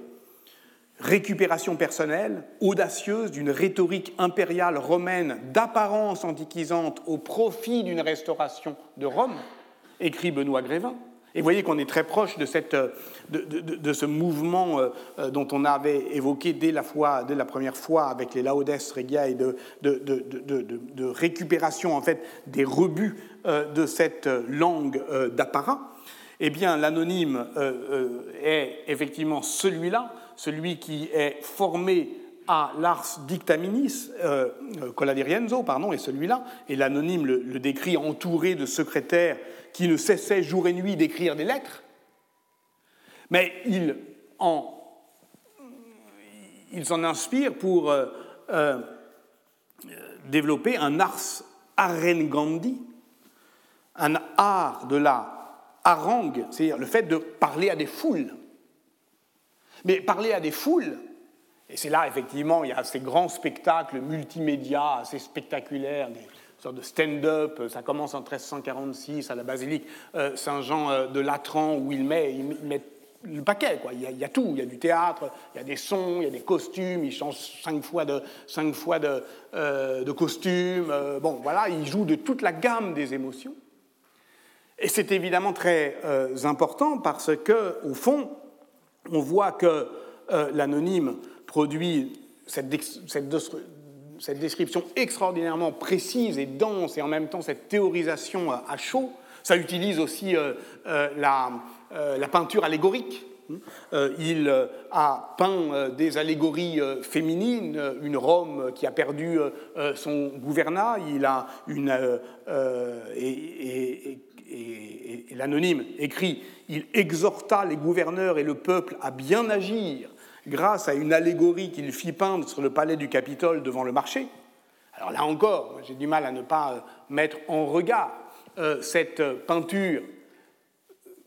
Récupération personnelle, audacieuse d'une rhétorique impériale romaine d'apparence antiquisante au profit d'une restauration de Rome, écrit Benoît Grévin. Et vous voyez qu'on est très proche de, cette, de, ce mouvement euh, euh, dont on avait évoqué dès la, fois, dès la première fois avec les Laudes Regia et de, récupération en fait des rebuts euh, de cette langue d'apparat. Eh bien, l'anonyme est effectivement celui-là, celui qui est formé à l'ars dictaminis, euh, Colladirienzo, pardon, et celui-là, et l'anonyme le, décrit entouré de secrétaires qui ne cessaient jour et nuit d'écrire des lettres, mais il en il s'en inspire pour euh, euh, développer un ars arengandi, un art de la harangue, c'est-à-dire le fait de parler à des foules. Mais parler à des foules, et c'est là, effectivement, il y a ces grands spectacles multimédia assez spectaculaires, sortes de stand-up. Ça commence en 1346 à la basilique euh, Saint-Jean euh, de Latran, où il met, le paquet. Il, y a, tout. Il y a du théâtre, il y a des sons, il y a des costumes. Il change cinq fois de, cinq fois de, euh, de costume. bon, voilà, il joue de toute la gamme des émotions. Et c'est évidemment très important parce que, au fond, on voit que l'anonyme produit cette, description extraordinairement précise et dense et en même temps cette théorisation à chaud. Ça utilise aussi euh, euh, euh, la, peinture allégorique. il a peint des allégories féminines, une Rome qui a perdu son gouvernat, il a une, et l'anonyme écrit, il exhorta les gouverneurs et le peuple à bien agir grâce à une allégorie qu'il fit peindre sur le palais du Capitole devant le marché. Alors là encore, j'ai du mal à ne pas euh, mettre en regard euh, cette peinture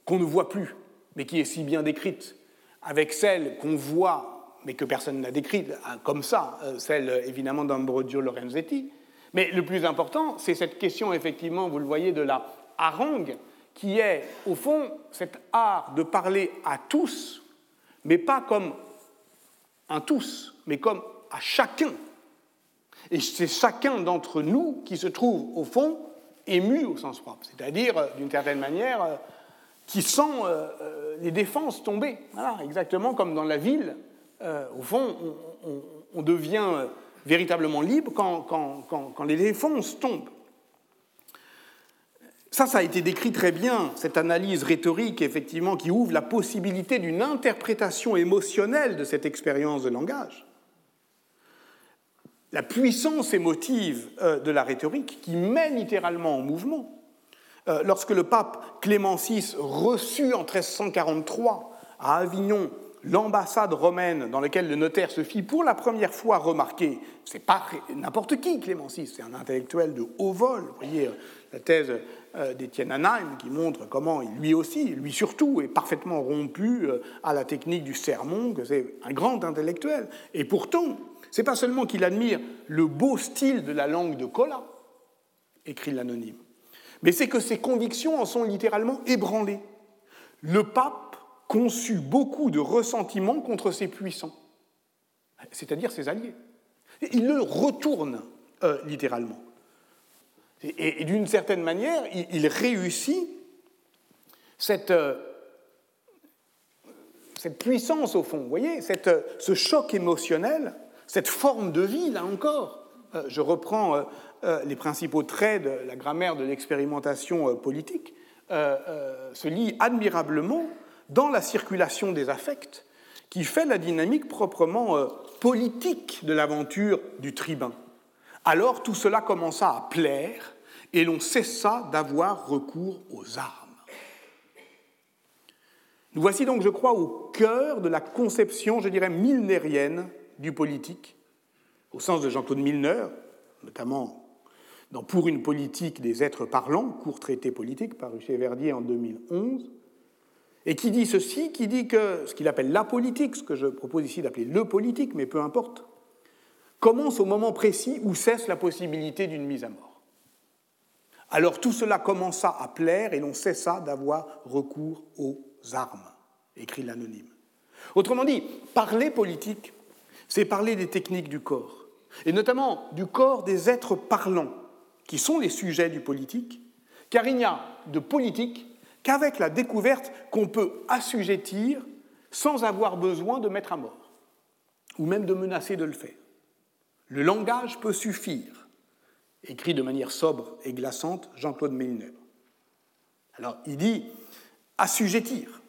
qu'on ne voit plus, mais qui est si bien décrite, avec celle qu'on voit, mais que personne n'a décrite, hein, comme ça, euh, celle évidemment d'Ambrogio Lorenzetti. Mais le plus important, c'est cette question, effectivement, vous le voyez, de la harangue, qui est, au fond, cet art de parler à tous, mais pas comme un tous, mais comme à chacun. Et c'est chacun d'entre nous qui se trouve, au fond, ému au sens propre, c'est-à-dire, euh, d'une certaine manière, euh, qui sent euh, les défenses tomber. Voilà, exactement comme dans la ville, au fond, on, devient véritablement libre quand, les défenses tombent. Ça, ça a été décrit très bien, cette analyse rhétorique, effectivement, qui ouvre la possibilité d'une interprétation émotionnelle de cette expérience de langage. La puissance émotive euh, de la rhétorique qui met littéralement en mouvement. Euh, lorsque le pape Clément VI reçut en 1343 à Avignon l'ambassade romaine dans laquelle le notaire se fit pour la première fois remarquer, c'est pas n'importe qui Clément VI, c'est un intellectuel de haut vol. Vous voyez euh, la thèse euh, d'Étienne Anaheim qui montre comment lui aussi, lui surtout, est parfaitement rompu euh, à la technique du sermon, que c'est un grand intellectuel. Et pourtant, c'est pas seulement qu'il admire le beau style de la langue de Cola, écrit l'anonyme, mais c'est que ses convictions en sont littéralement ébranlées. Le pape conçu beaucoup de ressentiments contre ses puissants, c'est-à-dire ses alliés. Il le retourne euh, littéralement. Et, d'une certaine manière, il, réussit cette, euh, cette, puissance au fond, vous voyez, cette, euh, ce choc émotionnel, cette forme de vie, là encore. je reprends les principaux traits de la grammaire de l'expérimentation politique, se lie admirablement dans la circulation des affects qui fait la dynamique proprement euh, politique de l'aventure du tribun. Alors tout cela commença à plaire et l'on cessa d'avoir recours aux armes. Nous voici donc, je crois, au cœur de la conception, je dirais, milnérienne du politique, au sens de Jean-Claude Milner, notamment dans Pour une politique des êtres parlants, court traité politique paru chez Verdier en 2011, et qui dit ceci, qui dit que ce qu'il appelle la politique, ce que je propose ici d'appeler le politique, mais peu importe, commence au moment précis où cesse la possibilité d'une mise à mort. Alors tout cela commença à plaire et l'on cessa d'avoir recours aux armes, écrit l'anonyme. Autrement dit, parler politique, c'est parler des techniques du corps, et notamment du corps des êtres parlants, qui sont les sujets du politique, car il n'y a de politique qu'avec la découverte qu'on peut assujettir sans avoir besoin de mettre à mort, ou même de menacer de le faire. Le langage peut suffire, écrit de manière sobre et glaçante Jean-Claude Milner. Alors, il dit assujettir.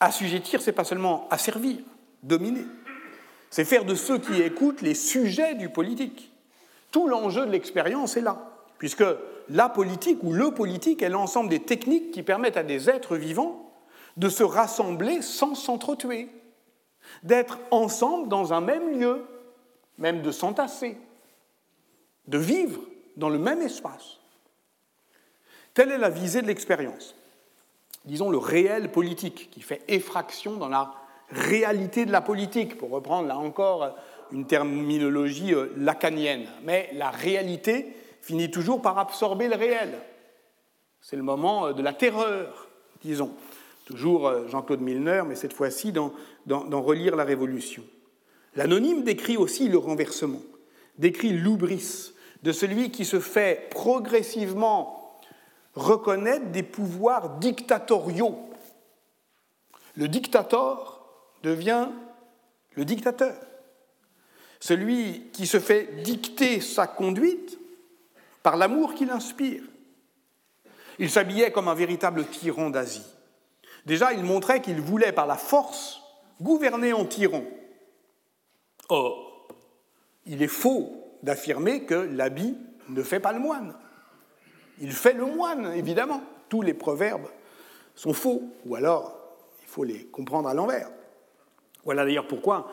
Assujettir, c'est pas seulement asservir, dominer. C'est faire de ceux qui écoutent les sujets du politique. Tout l'enjeu de l'expérience est là, puisque la politique ou le politique est l'ensemble des techniques qui permettent à des êtres vivants de se rassembler sans s'entretuer, d'être ensemble dans un même lieu, même de s'entasser, de vivre dans le même espace. Telle est la visée de l'expérience. Disons le réel politique qui fait effraction dans la réalité de la politique, pour reprendre là encore une terminologie euh, lacanienne. Mais la réalité finit toujours par absorber le réel. C'est le moment euh, de la terreur, disons. Toujours euh, Jean-Claude Milner, mais cette fois-ci dans, Relire la Révolution. L'anonyme décrit aussi le renversement, décrit l'oubris de celui qui se fait progressivement reconnaître des pouvoirs dictatoriaux. Le dictateur devient le dictateur. Celui qui se fait dicter sa conduite par l'amour qu'il inspire. Il s'habillait comme un véritable tyran d'Asie. Déjà, il montrait qu'il voulait, par la force, gouverner en tyran. Or, il est faux d'affirmer que l'habit ne fait pas le moine. Il fait le moine, évidemment. Tous les proverbes sont faux, ou alors il faut les comprendre à l'envers. Voilà d'ailleurs pourquoi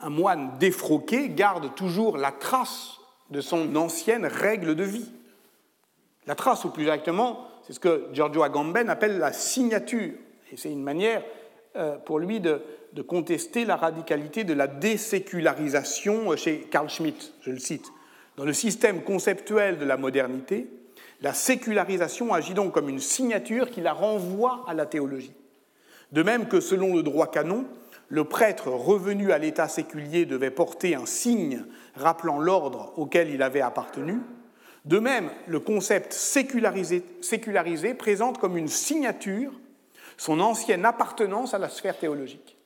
un moine défroqué garde toujours la trace de son ancienne règle de vie. La trace, ou plus exactement, c'est ce que Giorgio Agamben appelle la signature. Et c'est une manière euh, pour lui de, contester la radicalité de la désécularisation chez Carl Schmitt, je le cite, Dans le système conceptuel de la modernité, la sécularisation agit donc comme une signature qui la renvoie à la théologie. De même que selon le droit canon, le prêtre revenu à l'état séculier devait porter un signe rappelant l'ordre auquel il avait appartenu, de même, le concept sécularisé, présente comme une signature son ancienne appartenance à la sphère théologique.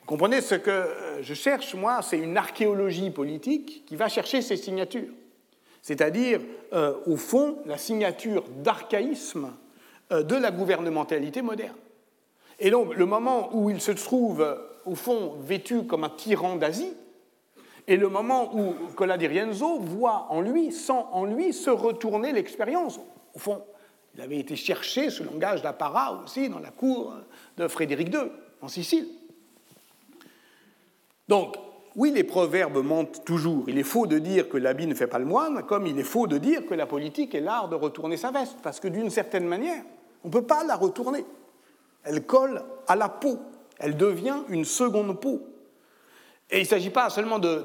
Vous comprenez ce que je cherche, moi, c'est une archéologie politique qui va chercher ces signatures, c'est-à-dire, euh, au fond, la signature d'archaïsme euh, de la gouvernementalité moderne. Et donc, le moment où il se trouve, au fond, vêtu comme un tyran d'Asie, et le moment où Colladirienzo voit en lui, sent en lui se retourner l'expérience. Au fond, il avait été cherché ce langage d'apparat aussi dans la cour de Frédéric II, en Sicile. Donc, oui, les proverbes mentent toujours. Il est faux de dire que l'habit ne fait pas le moine, comme il est faux de dire que la politique est l'art de retourner sa veste, parce que d'une certaine manière, on ne peut pas la retourner. Elle colle à la peau, elle devient une seconde peau. Et il ne s'agit pas seulement de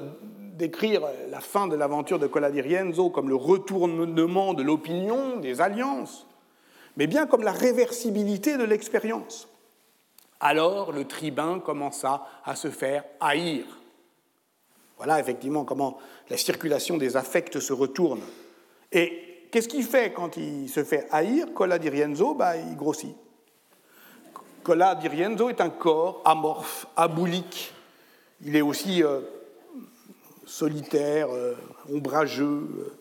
décrire la fin de l'aventure de Colladirienzo comme le retournement de l'opinion, des alliances, mais bien comme la réversibilité de l'expérience. Alors le tribun commença à se faire haïr. Voilà effectivement comment la circulation des affects se retourne. Et qu'est-ce qu'il fait quand il se fait haïr Colladirienzo, bah, il grossit. Colladirienzo est un corps amorphe, aboulique, il est aussi euh, solitaire, euh, ombrageux,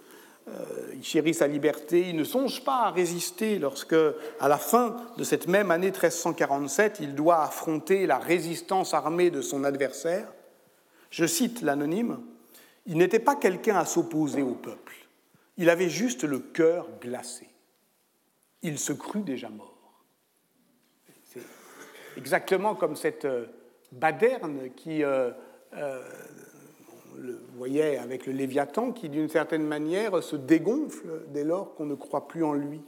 euh, il chérit sa liberté, il ne songe pas à résister lorsque, à la fin de cette même année 1347, il doit affronter la résistance armée de son adversaire. Je cite l'anonyme, il n'était pas quelqu'un à s'opposer au peuple, il avait juste le cœur glacé. Il se crut déjà mort. Exactement comme cette Baderne qui, euh, euh, on le voyait avec le Léviathan, qui d'une certaine manière se dégonfle dès lors qu'on ne croit plus en lui.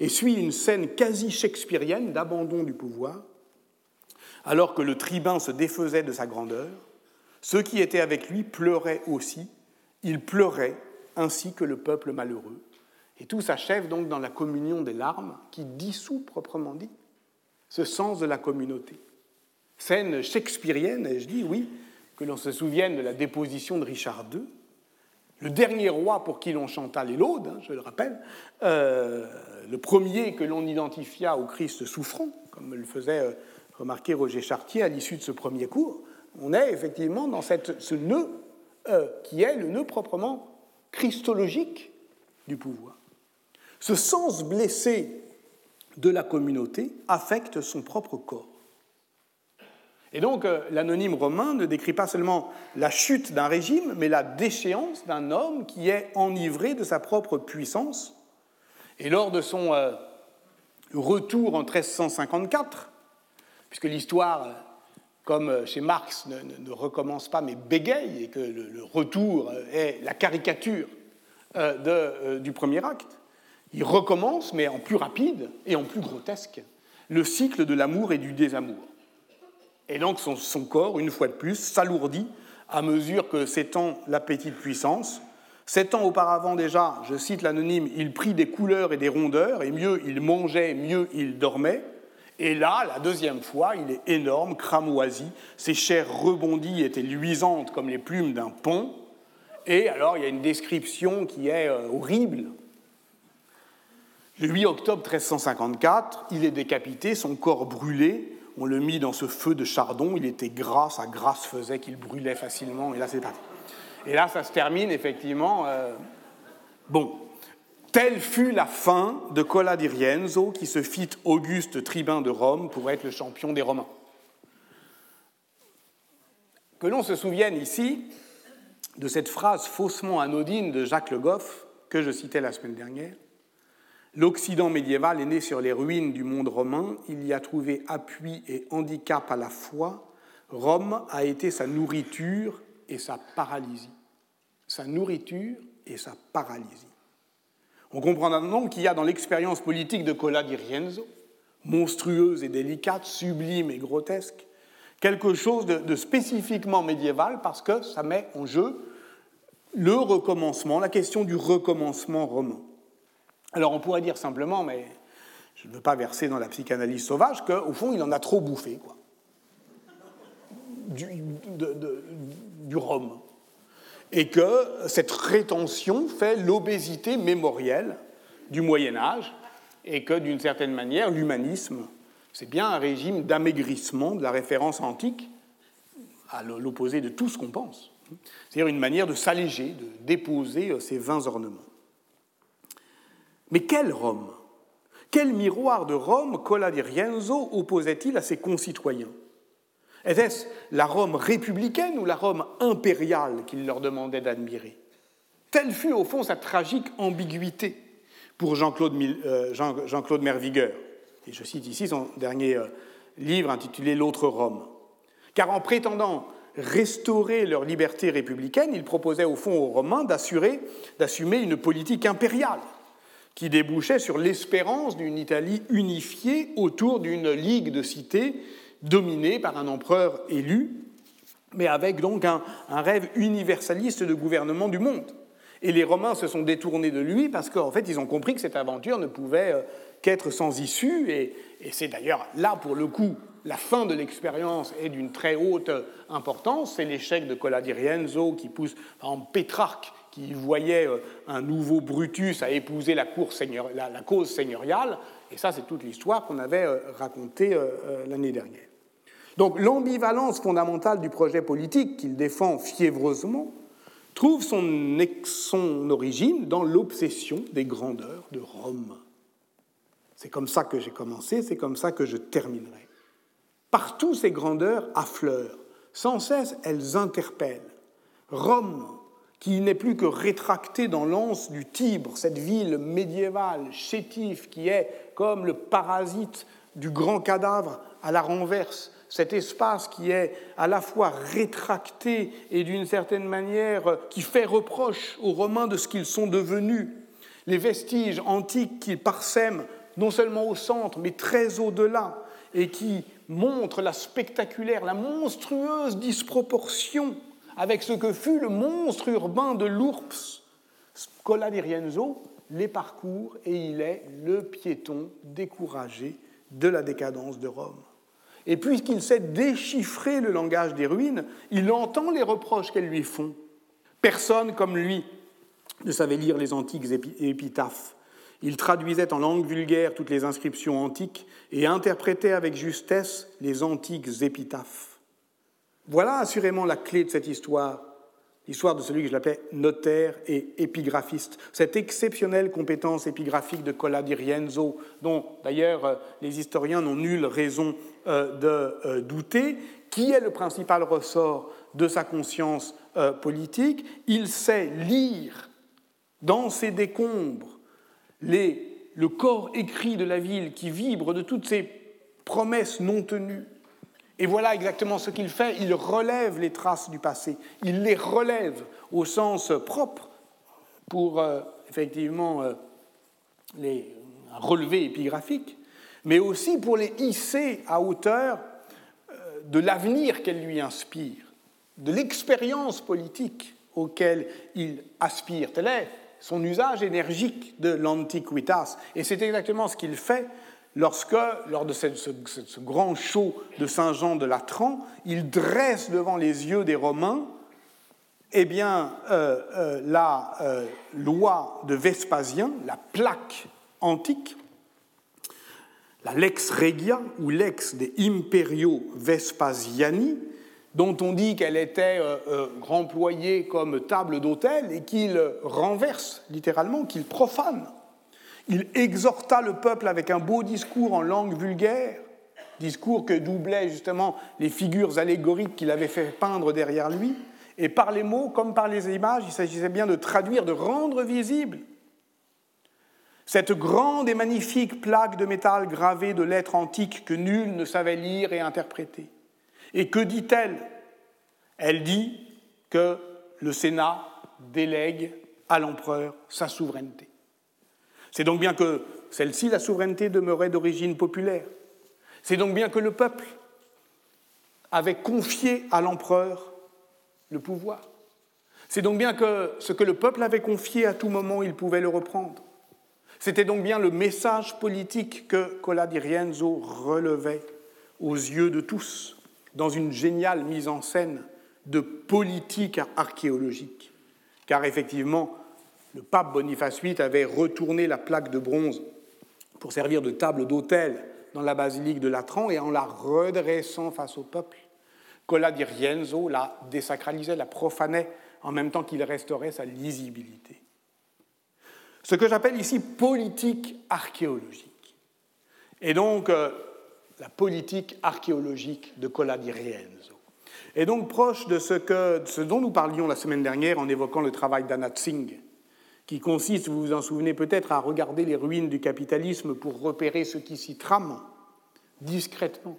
Et suit une scène quasi shakespearienne d'abandon du pouvoir, alors que le tribun se défaisait de sa grandeur. Ceux qui étaient avec lui pleuraient aussi, ils pleuraient ainsi que le peuple malheureux. Et tout s'achève donc dans la communion des larmes qui dissout proprement dit ce sens de la communauté scène shakespearienne, et je dis oui, que l'on se souvienne de la déposition de Richard II, le dernier roi pour qui l'on chanta les laudes, hein, je le rappelle, euh, le premier que l'on identifia au Christ souffrant, comme le faisait euh, remarquer Roger Chartier à l'issue de ce premier cours, on est effectivement dans cette, ce nœud euh, qui est le nœud proprement christologique du pouvoir. Ce sens blessé de la communauté affecte son propre corps. Et donc euh, l'anonyme romain ne décrit pas seulement la chute d'un régime, mais la déchéance d'un homme qui est enivré de sa propre puissance. Et lors de son euh, retour en 1354, puisque l'histoire, euh, comme chez Marx, ne, recommence pas mais bégaye, et que le, retour est la caricature du premier acte, il recommence, mais en plus rapide et en plus grotesque, le cycle de l'amour et du désamour. Et donc son, corps, une fois de plus, s'alourdit à mesure que s'étend l'appétit de puissance. Sept ans auparavant déjà, je cite l'anonyme, il prit des couleurs et des rondeurs, et mieux il mangeait, mieux il dormait. Et là, la deuxième fois, il est énorme, cramoisi, ses chairs rebondies étaient luisantes comme les plumes d'un pont. Et alors, il y a une description qui est euh, horrible. Le 8 octobre 1354, il est décapité, son corps brûlé, on le mit dans ce feu de chardon, il était gras, sa grâce faisait qu'il brûlait facilement, et là c'est parti. Et là ça se termine effectivement. Euh, bon, telle fut la fin de Cola di Rienzo, qui se fit auguste tribun de Rome pour être le champion des Romains. Que l'on se souvienne ici de cette phrase faussement anodine de Jacques Le Goff, que je citais la semaine dernière, L'Occident médiéval est né sur les ruines du monde romain, il y a trouvé appui et handicap à la fois. Rome a été sa nourriture et sa paralysie. Sa nourriture et sa paralysie. On comprend donc qu'il y a dans l'expérience politique de Cola di Rienzo, monstrueuse et délicate, sublime et grotesque, quelque chose de, de spécifiquement médiéval parce que ça met en jeu le recommencement, la question du recommencement romain. Alors on pourrait dire simplement, mais je ne veux pas verser dans la psychanalyse sauvage, qu'au fond, il en a trop bouffé, quoi. Du, rhum. Et que cette rétention fait l'obésité mémorielle du Moyen Âge, et que d'une certaine manière, l'humanisme, c'est bien un régime d'amaigrissement de la référence antique, à l'opposé de tout ce qu'on pense. C'est-à-dire une manière de s'alléger, de déposer ces vains ornements. Mais quel Rome? Quel miroir de Rome Cola di Rienzo opposait-il à ses concitoyens? Était-ce la Rome républicaine ou la Rome impériale qu'il leur demandait d'admirer? Telle fut au fond sa tragique ambiguïté pour Jean-Claude euh. Et je cite ici son dernier euh, livre intitulé L'autre Rome. Car en prétendant restaurer leur liberté républicaine, il proposait au fond aux Romains d'assumer une politique impériale qui débouchait sur l'espérance d'une Italie unifiée autour d'une ligue de cités dominée par un empereur élu, mais avec donc un, rêve universaliste de gouvernement du monde. Et les Romains se sont détournés de lui parce qu'en fait, ils ont compris que cette aventure ne pouvait euh, qu'être sans issue. Et, c'est d'ailleurs là, pour le coup, la fin de l'expérience est d'une très haute importance. C'est l'échec de Cola di Rienzo qui pousse, exemple, Pétrarque, qui voyait euh, un nouveau Brutus à épouser la, cause seigneuriale. Et ça, c'est toute l'histoire qu'on avait euh, racontée euh, l'année dernière. Donc l'ambivalence fondamentale du projet politique qu'il défend fiévreusement trouve son, son origine dans l'obsession des grandeurs de Rome. C'est comme ça que j'ai commencé, c'est comme ça que je terminerai. Partout ces grandeurs affleurent, sans cesse elles interpellent. Rome, qui n'est plus que rétractée dans l'anse du Tibre, cette ville médiévale, chétive, qui est comme le parasite du grand cadavre à la renverse, cet espace qui est à la fois rétracté et d'une certaine manière qui fait reproche aux Romains de ce qu'ils sont devenus, les vestiges antiques qu'ils parsèment non seulement au centre, mais très au-delà, et qui montrent la spectaculaire, la monstrueuse disproportion avec ce que fut le monstre urbain de l'Ourps. Scola di Rienzo les parcours et il est le piéton découragé de la décadence de Rome. Et puisqu'il sait déchiffrer le langage des ruines, il entend les reproches qu'elles lui font. Personne comme lui ne savait lire les antiques épitaphes. Il traduisait en langue vulgaire toutes les inscriptions antiques et interprétait avec justesse les antiques épitaphes. Voilà assurément la clé de cette histoire, l'histoire de celui que je l'appelais notaire et épigraphiste. Cette exceptionnelle compétence épigraphique de Cola di Rienzo, dont d'ailleurs euh, les historiens n'ont nulle raison euh, de euh, douter, qui est le principal ressort de sa conscience politique. Il sait lire dans ses décombres le corps écrit de la ville qui vibre de toutes ces promesses non tenues et voilà exactement ce qu'il fait. Il relève les traces du passé. Il les relève au sens propre pour euh, effectivement euh, les relever épigraphiques, mais aussi pour les hisser à hauteur euh, de l'avenir qu'elle lui inspire, de l'expérience politique auquel il aspire. Tel est son usage énergique de l'antiquitas. Et c'est exactement ce qu'il fait lorsque, lors de ce, grand show de Saint Jean de Latran, il dresse devant les yeux des Romains eh bien, euh, euh, la euh, loi de Vespasien, la plaque antique, la lex regia ou lex de imperio Vespasiani, dont on dit qu'elle était remployée comme table d'autel et qu'il renverse littéralement, qu'il profane. Il exhorta le peuple avec un beau discours en langue vulgaire, discours que doublaient justement les figures allégoriques qu'il avait fait peindre derrière lui. Et par les mots comme par les images, il s'agissait bien de traduire, de rendre visible cette grande et magnifique plaque de métal gravée de lettres antiques que nul ne savait lire et interpréter. Et que dit-elle? Elle dit que le Sénat délègue à l'empereur sa souveraineté. C'est donc bien que celle-ci, la souveraineté, demeurait d'origine populaire. C'est donc bien que le peuple avait confié à l'empereur le pouvoir. C'est donc bien que ce que le peuple avait confié à tout moment, il pouvait le reprendre. C'était donc bien le message politique que Cola di Rienzo relevait aux yeux de tous dans une géniale mise en scène de politique archéologique. Car effectivement, le pape Boniface VIII avait retourné la plaque de bronze pour servir de table d'autel dans la basilique de Latran et en la redressant face au peuple, Cola di Rienzo la désacralisait, la profanait en même temps qu'il restaurait sa lisibilité. Ce que j'appelle ici politique archéologique. Et donc, euh, la politique archéologique de Cola di Rienzo. Et donc proche de ce, que, ce dont nous parlions la semaine dernière en évoquant le travail d'Anna Tsing, qui consiste, vous vous en souvenez peut-être, à regarder les ruines du capitalisme pour repérer ce qui s'y trame discrètement,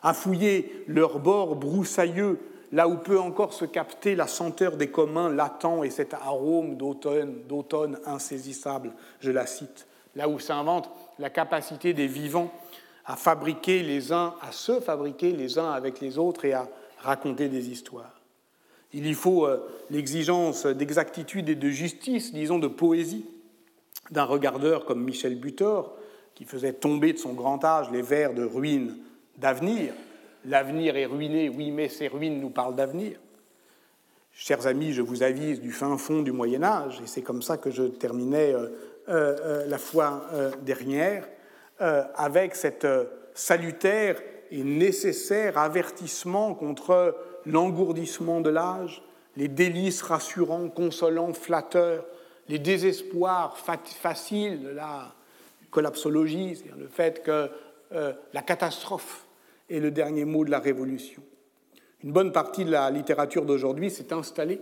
à fouiller leurs bords broussailleux, là où peut encore se capter la senteur des communs latents et cet arôme d'automne, d'automne insaisissable, je la cite, là où s'invente la capacité des vivants à fabriquer les uns, à se fabriquer les uns avec les autres et à raconter des histoires. Il y faut euh, l'exigence d'exactitude et de justice, disons de poésie, d'un regardeur comme Michel Butor, qui faisait tomber de son grand âge les vers de ruines d'avenir. L'avenir est ruiné, oui, mais ces ruines nous parlent d'avenir. Chers amis, je vous avise du fin fond du Moyen Âge, et c'est comme ça que je terminais euh, euh, la fois dernière, avec cette salutaire et nécessaire avertissement contre l'engourdissement de l'âge, les délices rassurants, consolants, flatteurs, les désespoirs faciles de la collapsologie, c'est-à-dire le fait que euh, la catastrophe est le dernier mot de la révolution. Une bonne partie de la littérature d'aujourd'hui s'est installée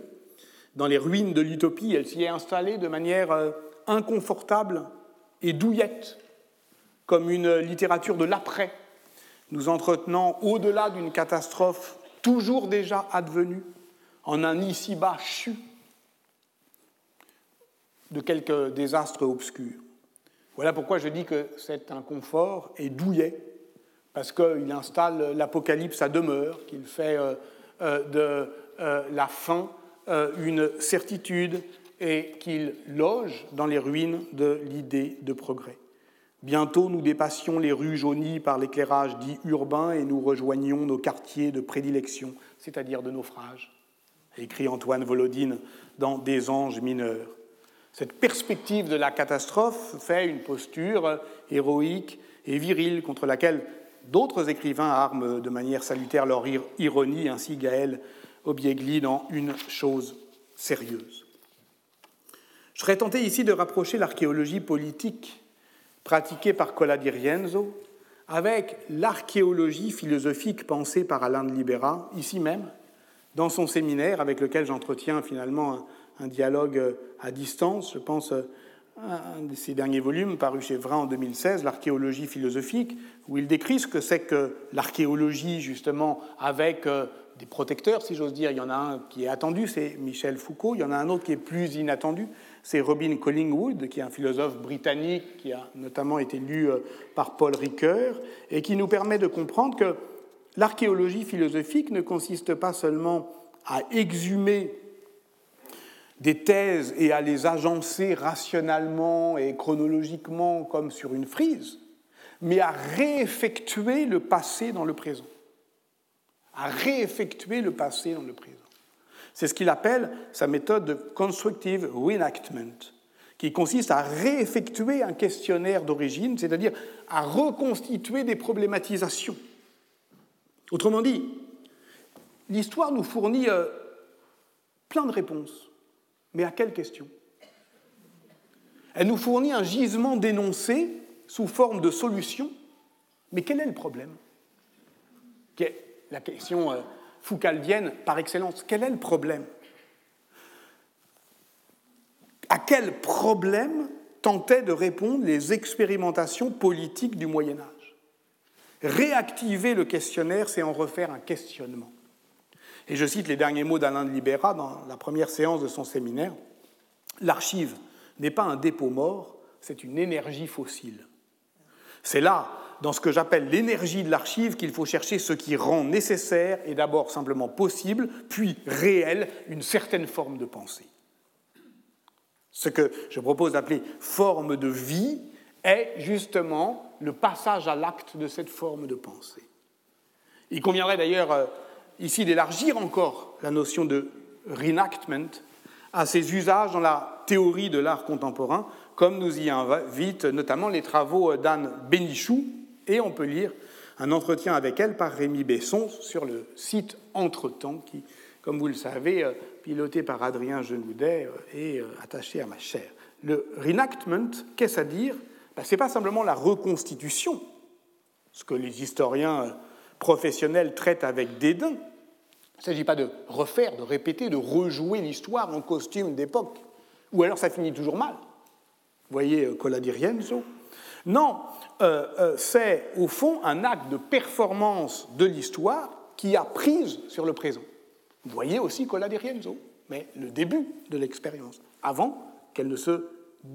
dans les ruines de l'utopie, elle s'y est installée de manière euh, inconfortable et douillette, comme une littérature de l'après, nous entretenant au-delà d'une catastrophe toujours déjà advenu en un ici-bas chu de quelques désastres obscurs. Voilà pourquoi je dis que cet inconfort est douillet, parce qu'il installe l'apocalypse à demeure, qu'il fait euh, euh, de euh, la fin une certitude et qu'il loge dans les ruines de l'idée de progrès. Bientôt, nous dépassions les rues jaunies par l'éclairage dit urbain et nous rejoignions nos quartiers de prédilection, c'est-à-dire de naufrage, écrit Antoine Volodine dans Des anges mineurs. Cette perspective de la catastrophe fait une posture héroïque et virile contre laquelle d'autres écrivains arment de manière salutaire leur ironie, ainsi Gaël Obiegli dans Une chose sérieuse. Je serais tenté ici de rapprocher l'archéologie politique pratiquée par Cola avec l'archéologie philosophique pensée par Alain de Libera, ici même, dans son séminaire, avec lequel j'entretiens finalement un, dialogue à distance. Je pense à un de ses derniers volumes, paru chez Vrin en 2016, L'archéologie philosophique, où il décrit ce que c'est que l'archéologie, justement, avec euh, des protecteurs, si j'ose dire. Il y en a un qui est attendu, c'est Michel Foucault. Il y en a un autre qui est plus inattendu, c'est Robin Collingwood, qui est un philosophe britannique qui a notamment été lu euh, par Paul Ricoeur, et qui nous permet de comprendre que l'archéologie philosophique ne consiste pas seulement à exhumer des thèses et à les agencer rationnellement et chronologiquement comme sur une frise, mais à réeffectuer le passé dans le présent. À réeffectuer le passé dans le présent. C'est ce qu'il appelle sa méthode de constructive reenactment, qui consiste à réeffectuer un questionnaire d'origine, c'est-à-dire à reconstituer des problématisations. Autrement dit, l'histoire nous fournit euh, plein de réponses, mais à quelle question Elle nous fournit un gisement d'énoncés sous forme de solutions, mais quel est le problème? La question euh, foucaldienne par excellence. Quel est le problème? À quel problème tentaient de répondre les expérimentations politiques du Moyen Âge? Réactiver le questionnaire, c'est en refaire un questionnement. Et je cite les derniers mots d'Alain de Libera dans la première séance de son séminaire. L'archive n'est pas un dépôt mort, c'est une énergie fossile. C'est là dans ce que j'appelle l'énergie de l'archive qu'il faut chercher ce qui rend nécessaire et d'abord simplement possible, puis réel, une certaine forme de pensée. Ce que je propose d'appeler forme de vie est justement le passage à l'acte de cette forme de pensée. Il conviendrait d'ailleurs euh, ici d'élargir encore la notion de reenactment à ses usages dans la théorie de l'art contemporain, comme nous y invitent notamment les travaux d'Anne Bénichou, et on peut lire un entretien avec elle par Rémi Besson sur le site Entretemps, qui, comme vous le savez, euh, piloté par Adrien Genoudet, euh, est euh, attaché à ma chair. Le reenactment, qu'est-ce à dire? Ben, Ce n'est pas simplement la reconstitution, ce que les historiens professionnels traitent avec dédain. Il ne s'agit pas de refaire, de répéter, de rejouer l'histoire en costume d'époque, ou alors ça finit toujours mal. Vous voyez Cola di Rienzo Non, c'est au fond un acte de performance de l'histoire qui a prise sur le présent. Vous voyez aussi Cola di Rienzo, mais le début de l'expérience, avant qu'elle ne se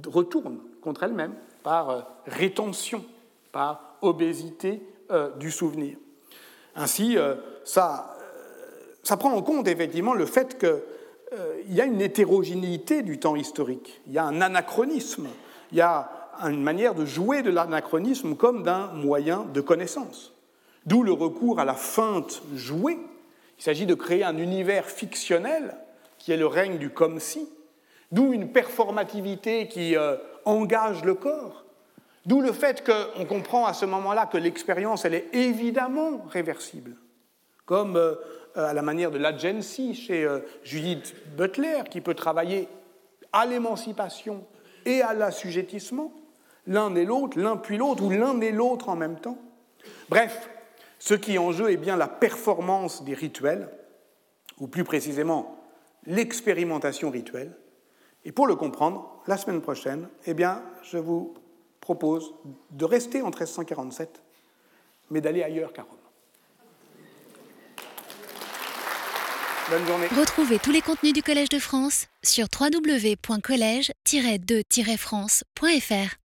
retourne contre elle-même par euh, rétention, par obésité euh, du souvenir. Ainsi, euh, ça, ça, prend en compte effectivement le fait qu'il y a une hétérogénéité du temps historique, il y a un anachronisme, il y a une manière de jouer de l'anachronisme comme d'un moyen de connaissance. D'où le recours à la feinte jouée. Il s'agit de créer un univers fictionnel qui est le règne du comme si, d'où une performativité qui euh, engage le corps, d'où le fait qu'on comprend à ce moment-là que l'expérience, elle est évidemment réversible, comme euh, à la manière de l'agency chez euh, Judith Butler, qui peut travailler à l'émancipation et à l'assujettissement, l'un et l'autre, l'un puis l'autre, ou l'un et l'autre en même temps. Bref, ce qui est en jeu est bien la performance des rituels, ou plus précisément l'expérimentation rituelle. Et pour le comprendre, la semaine prochaine, eh bien, je vous propose de rester en 1347, mais d'aller ailleurs qu'à Rome. Bonne journée. Retrouvez tous les contenus du Collège de France sur www.colège-2-france.fr.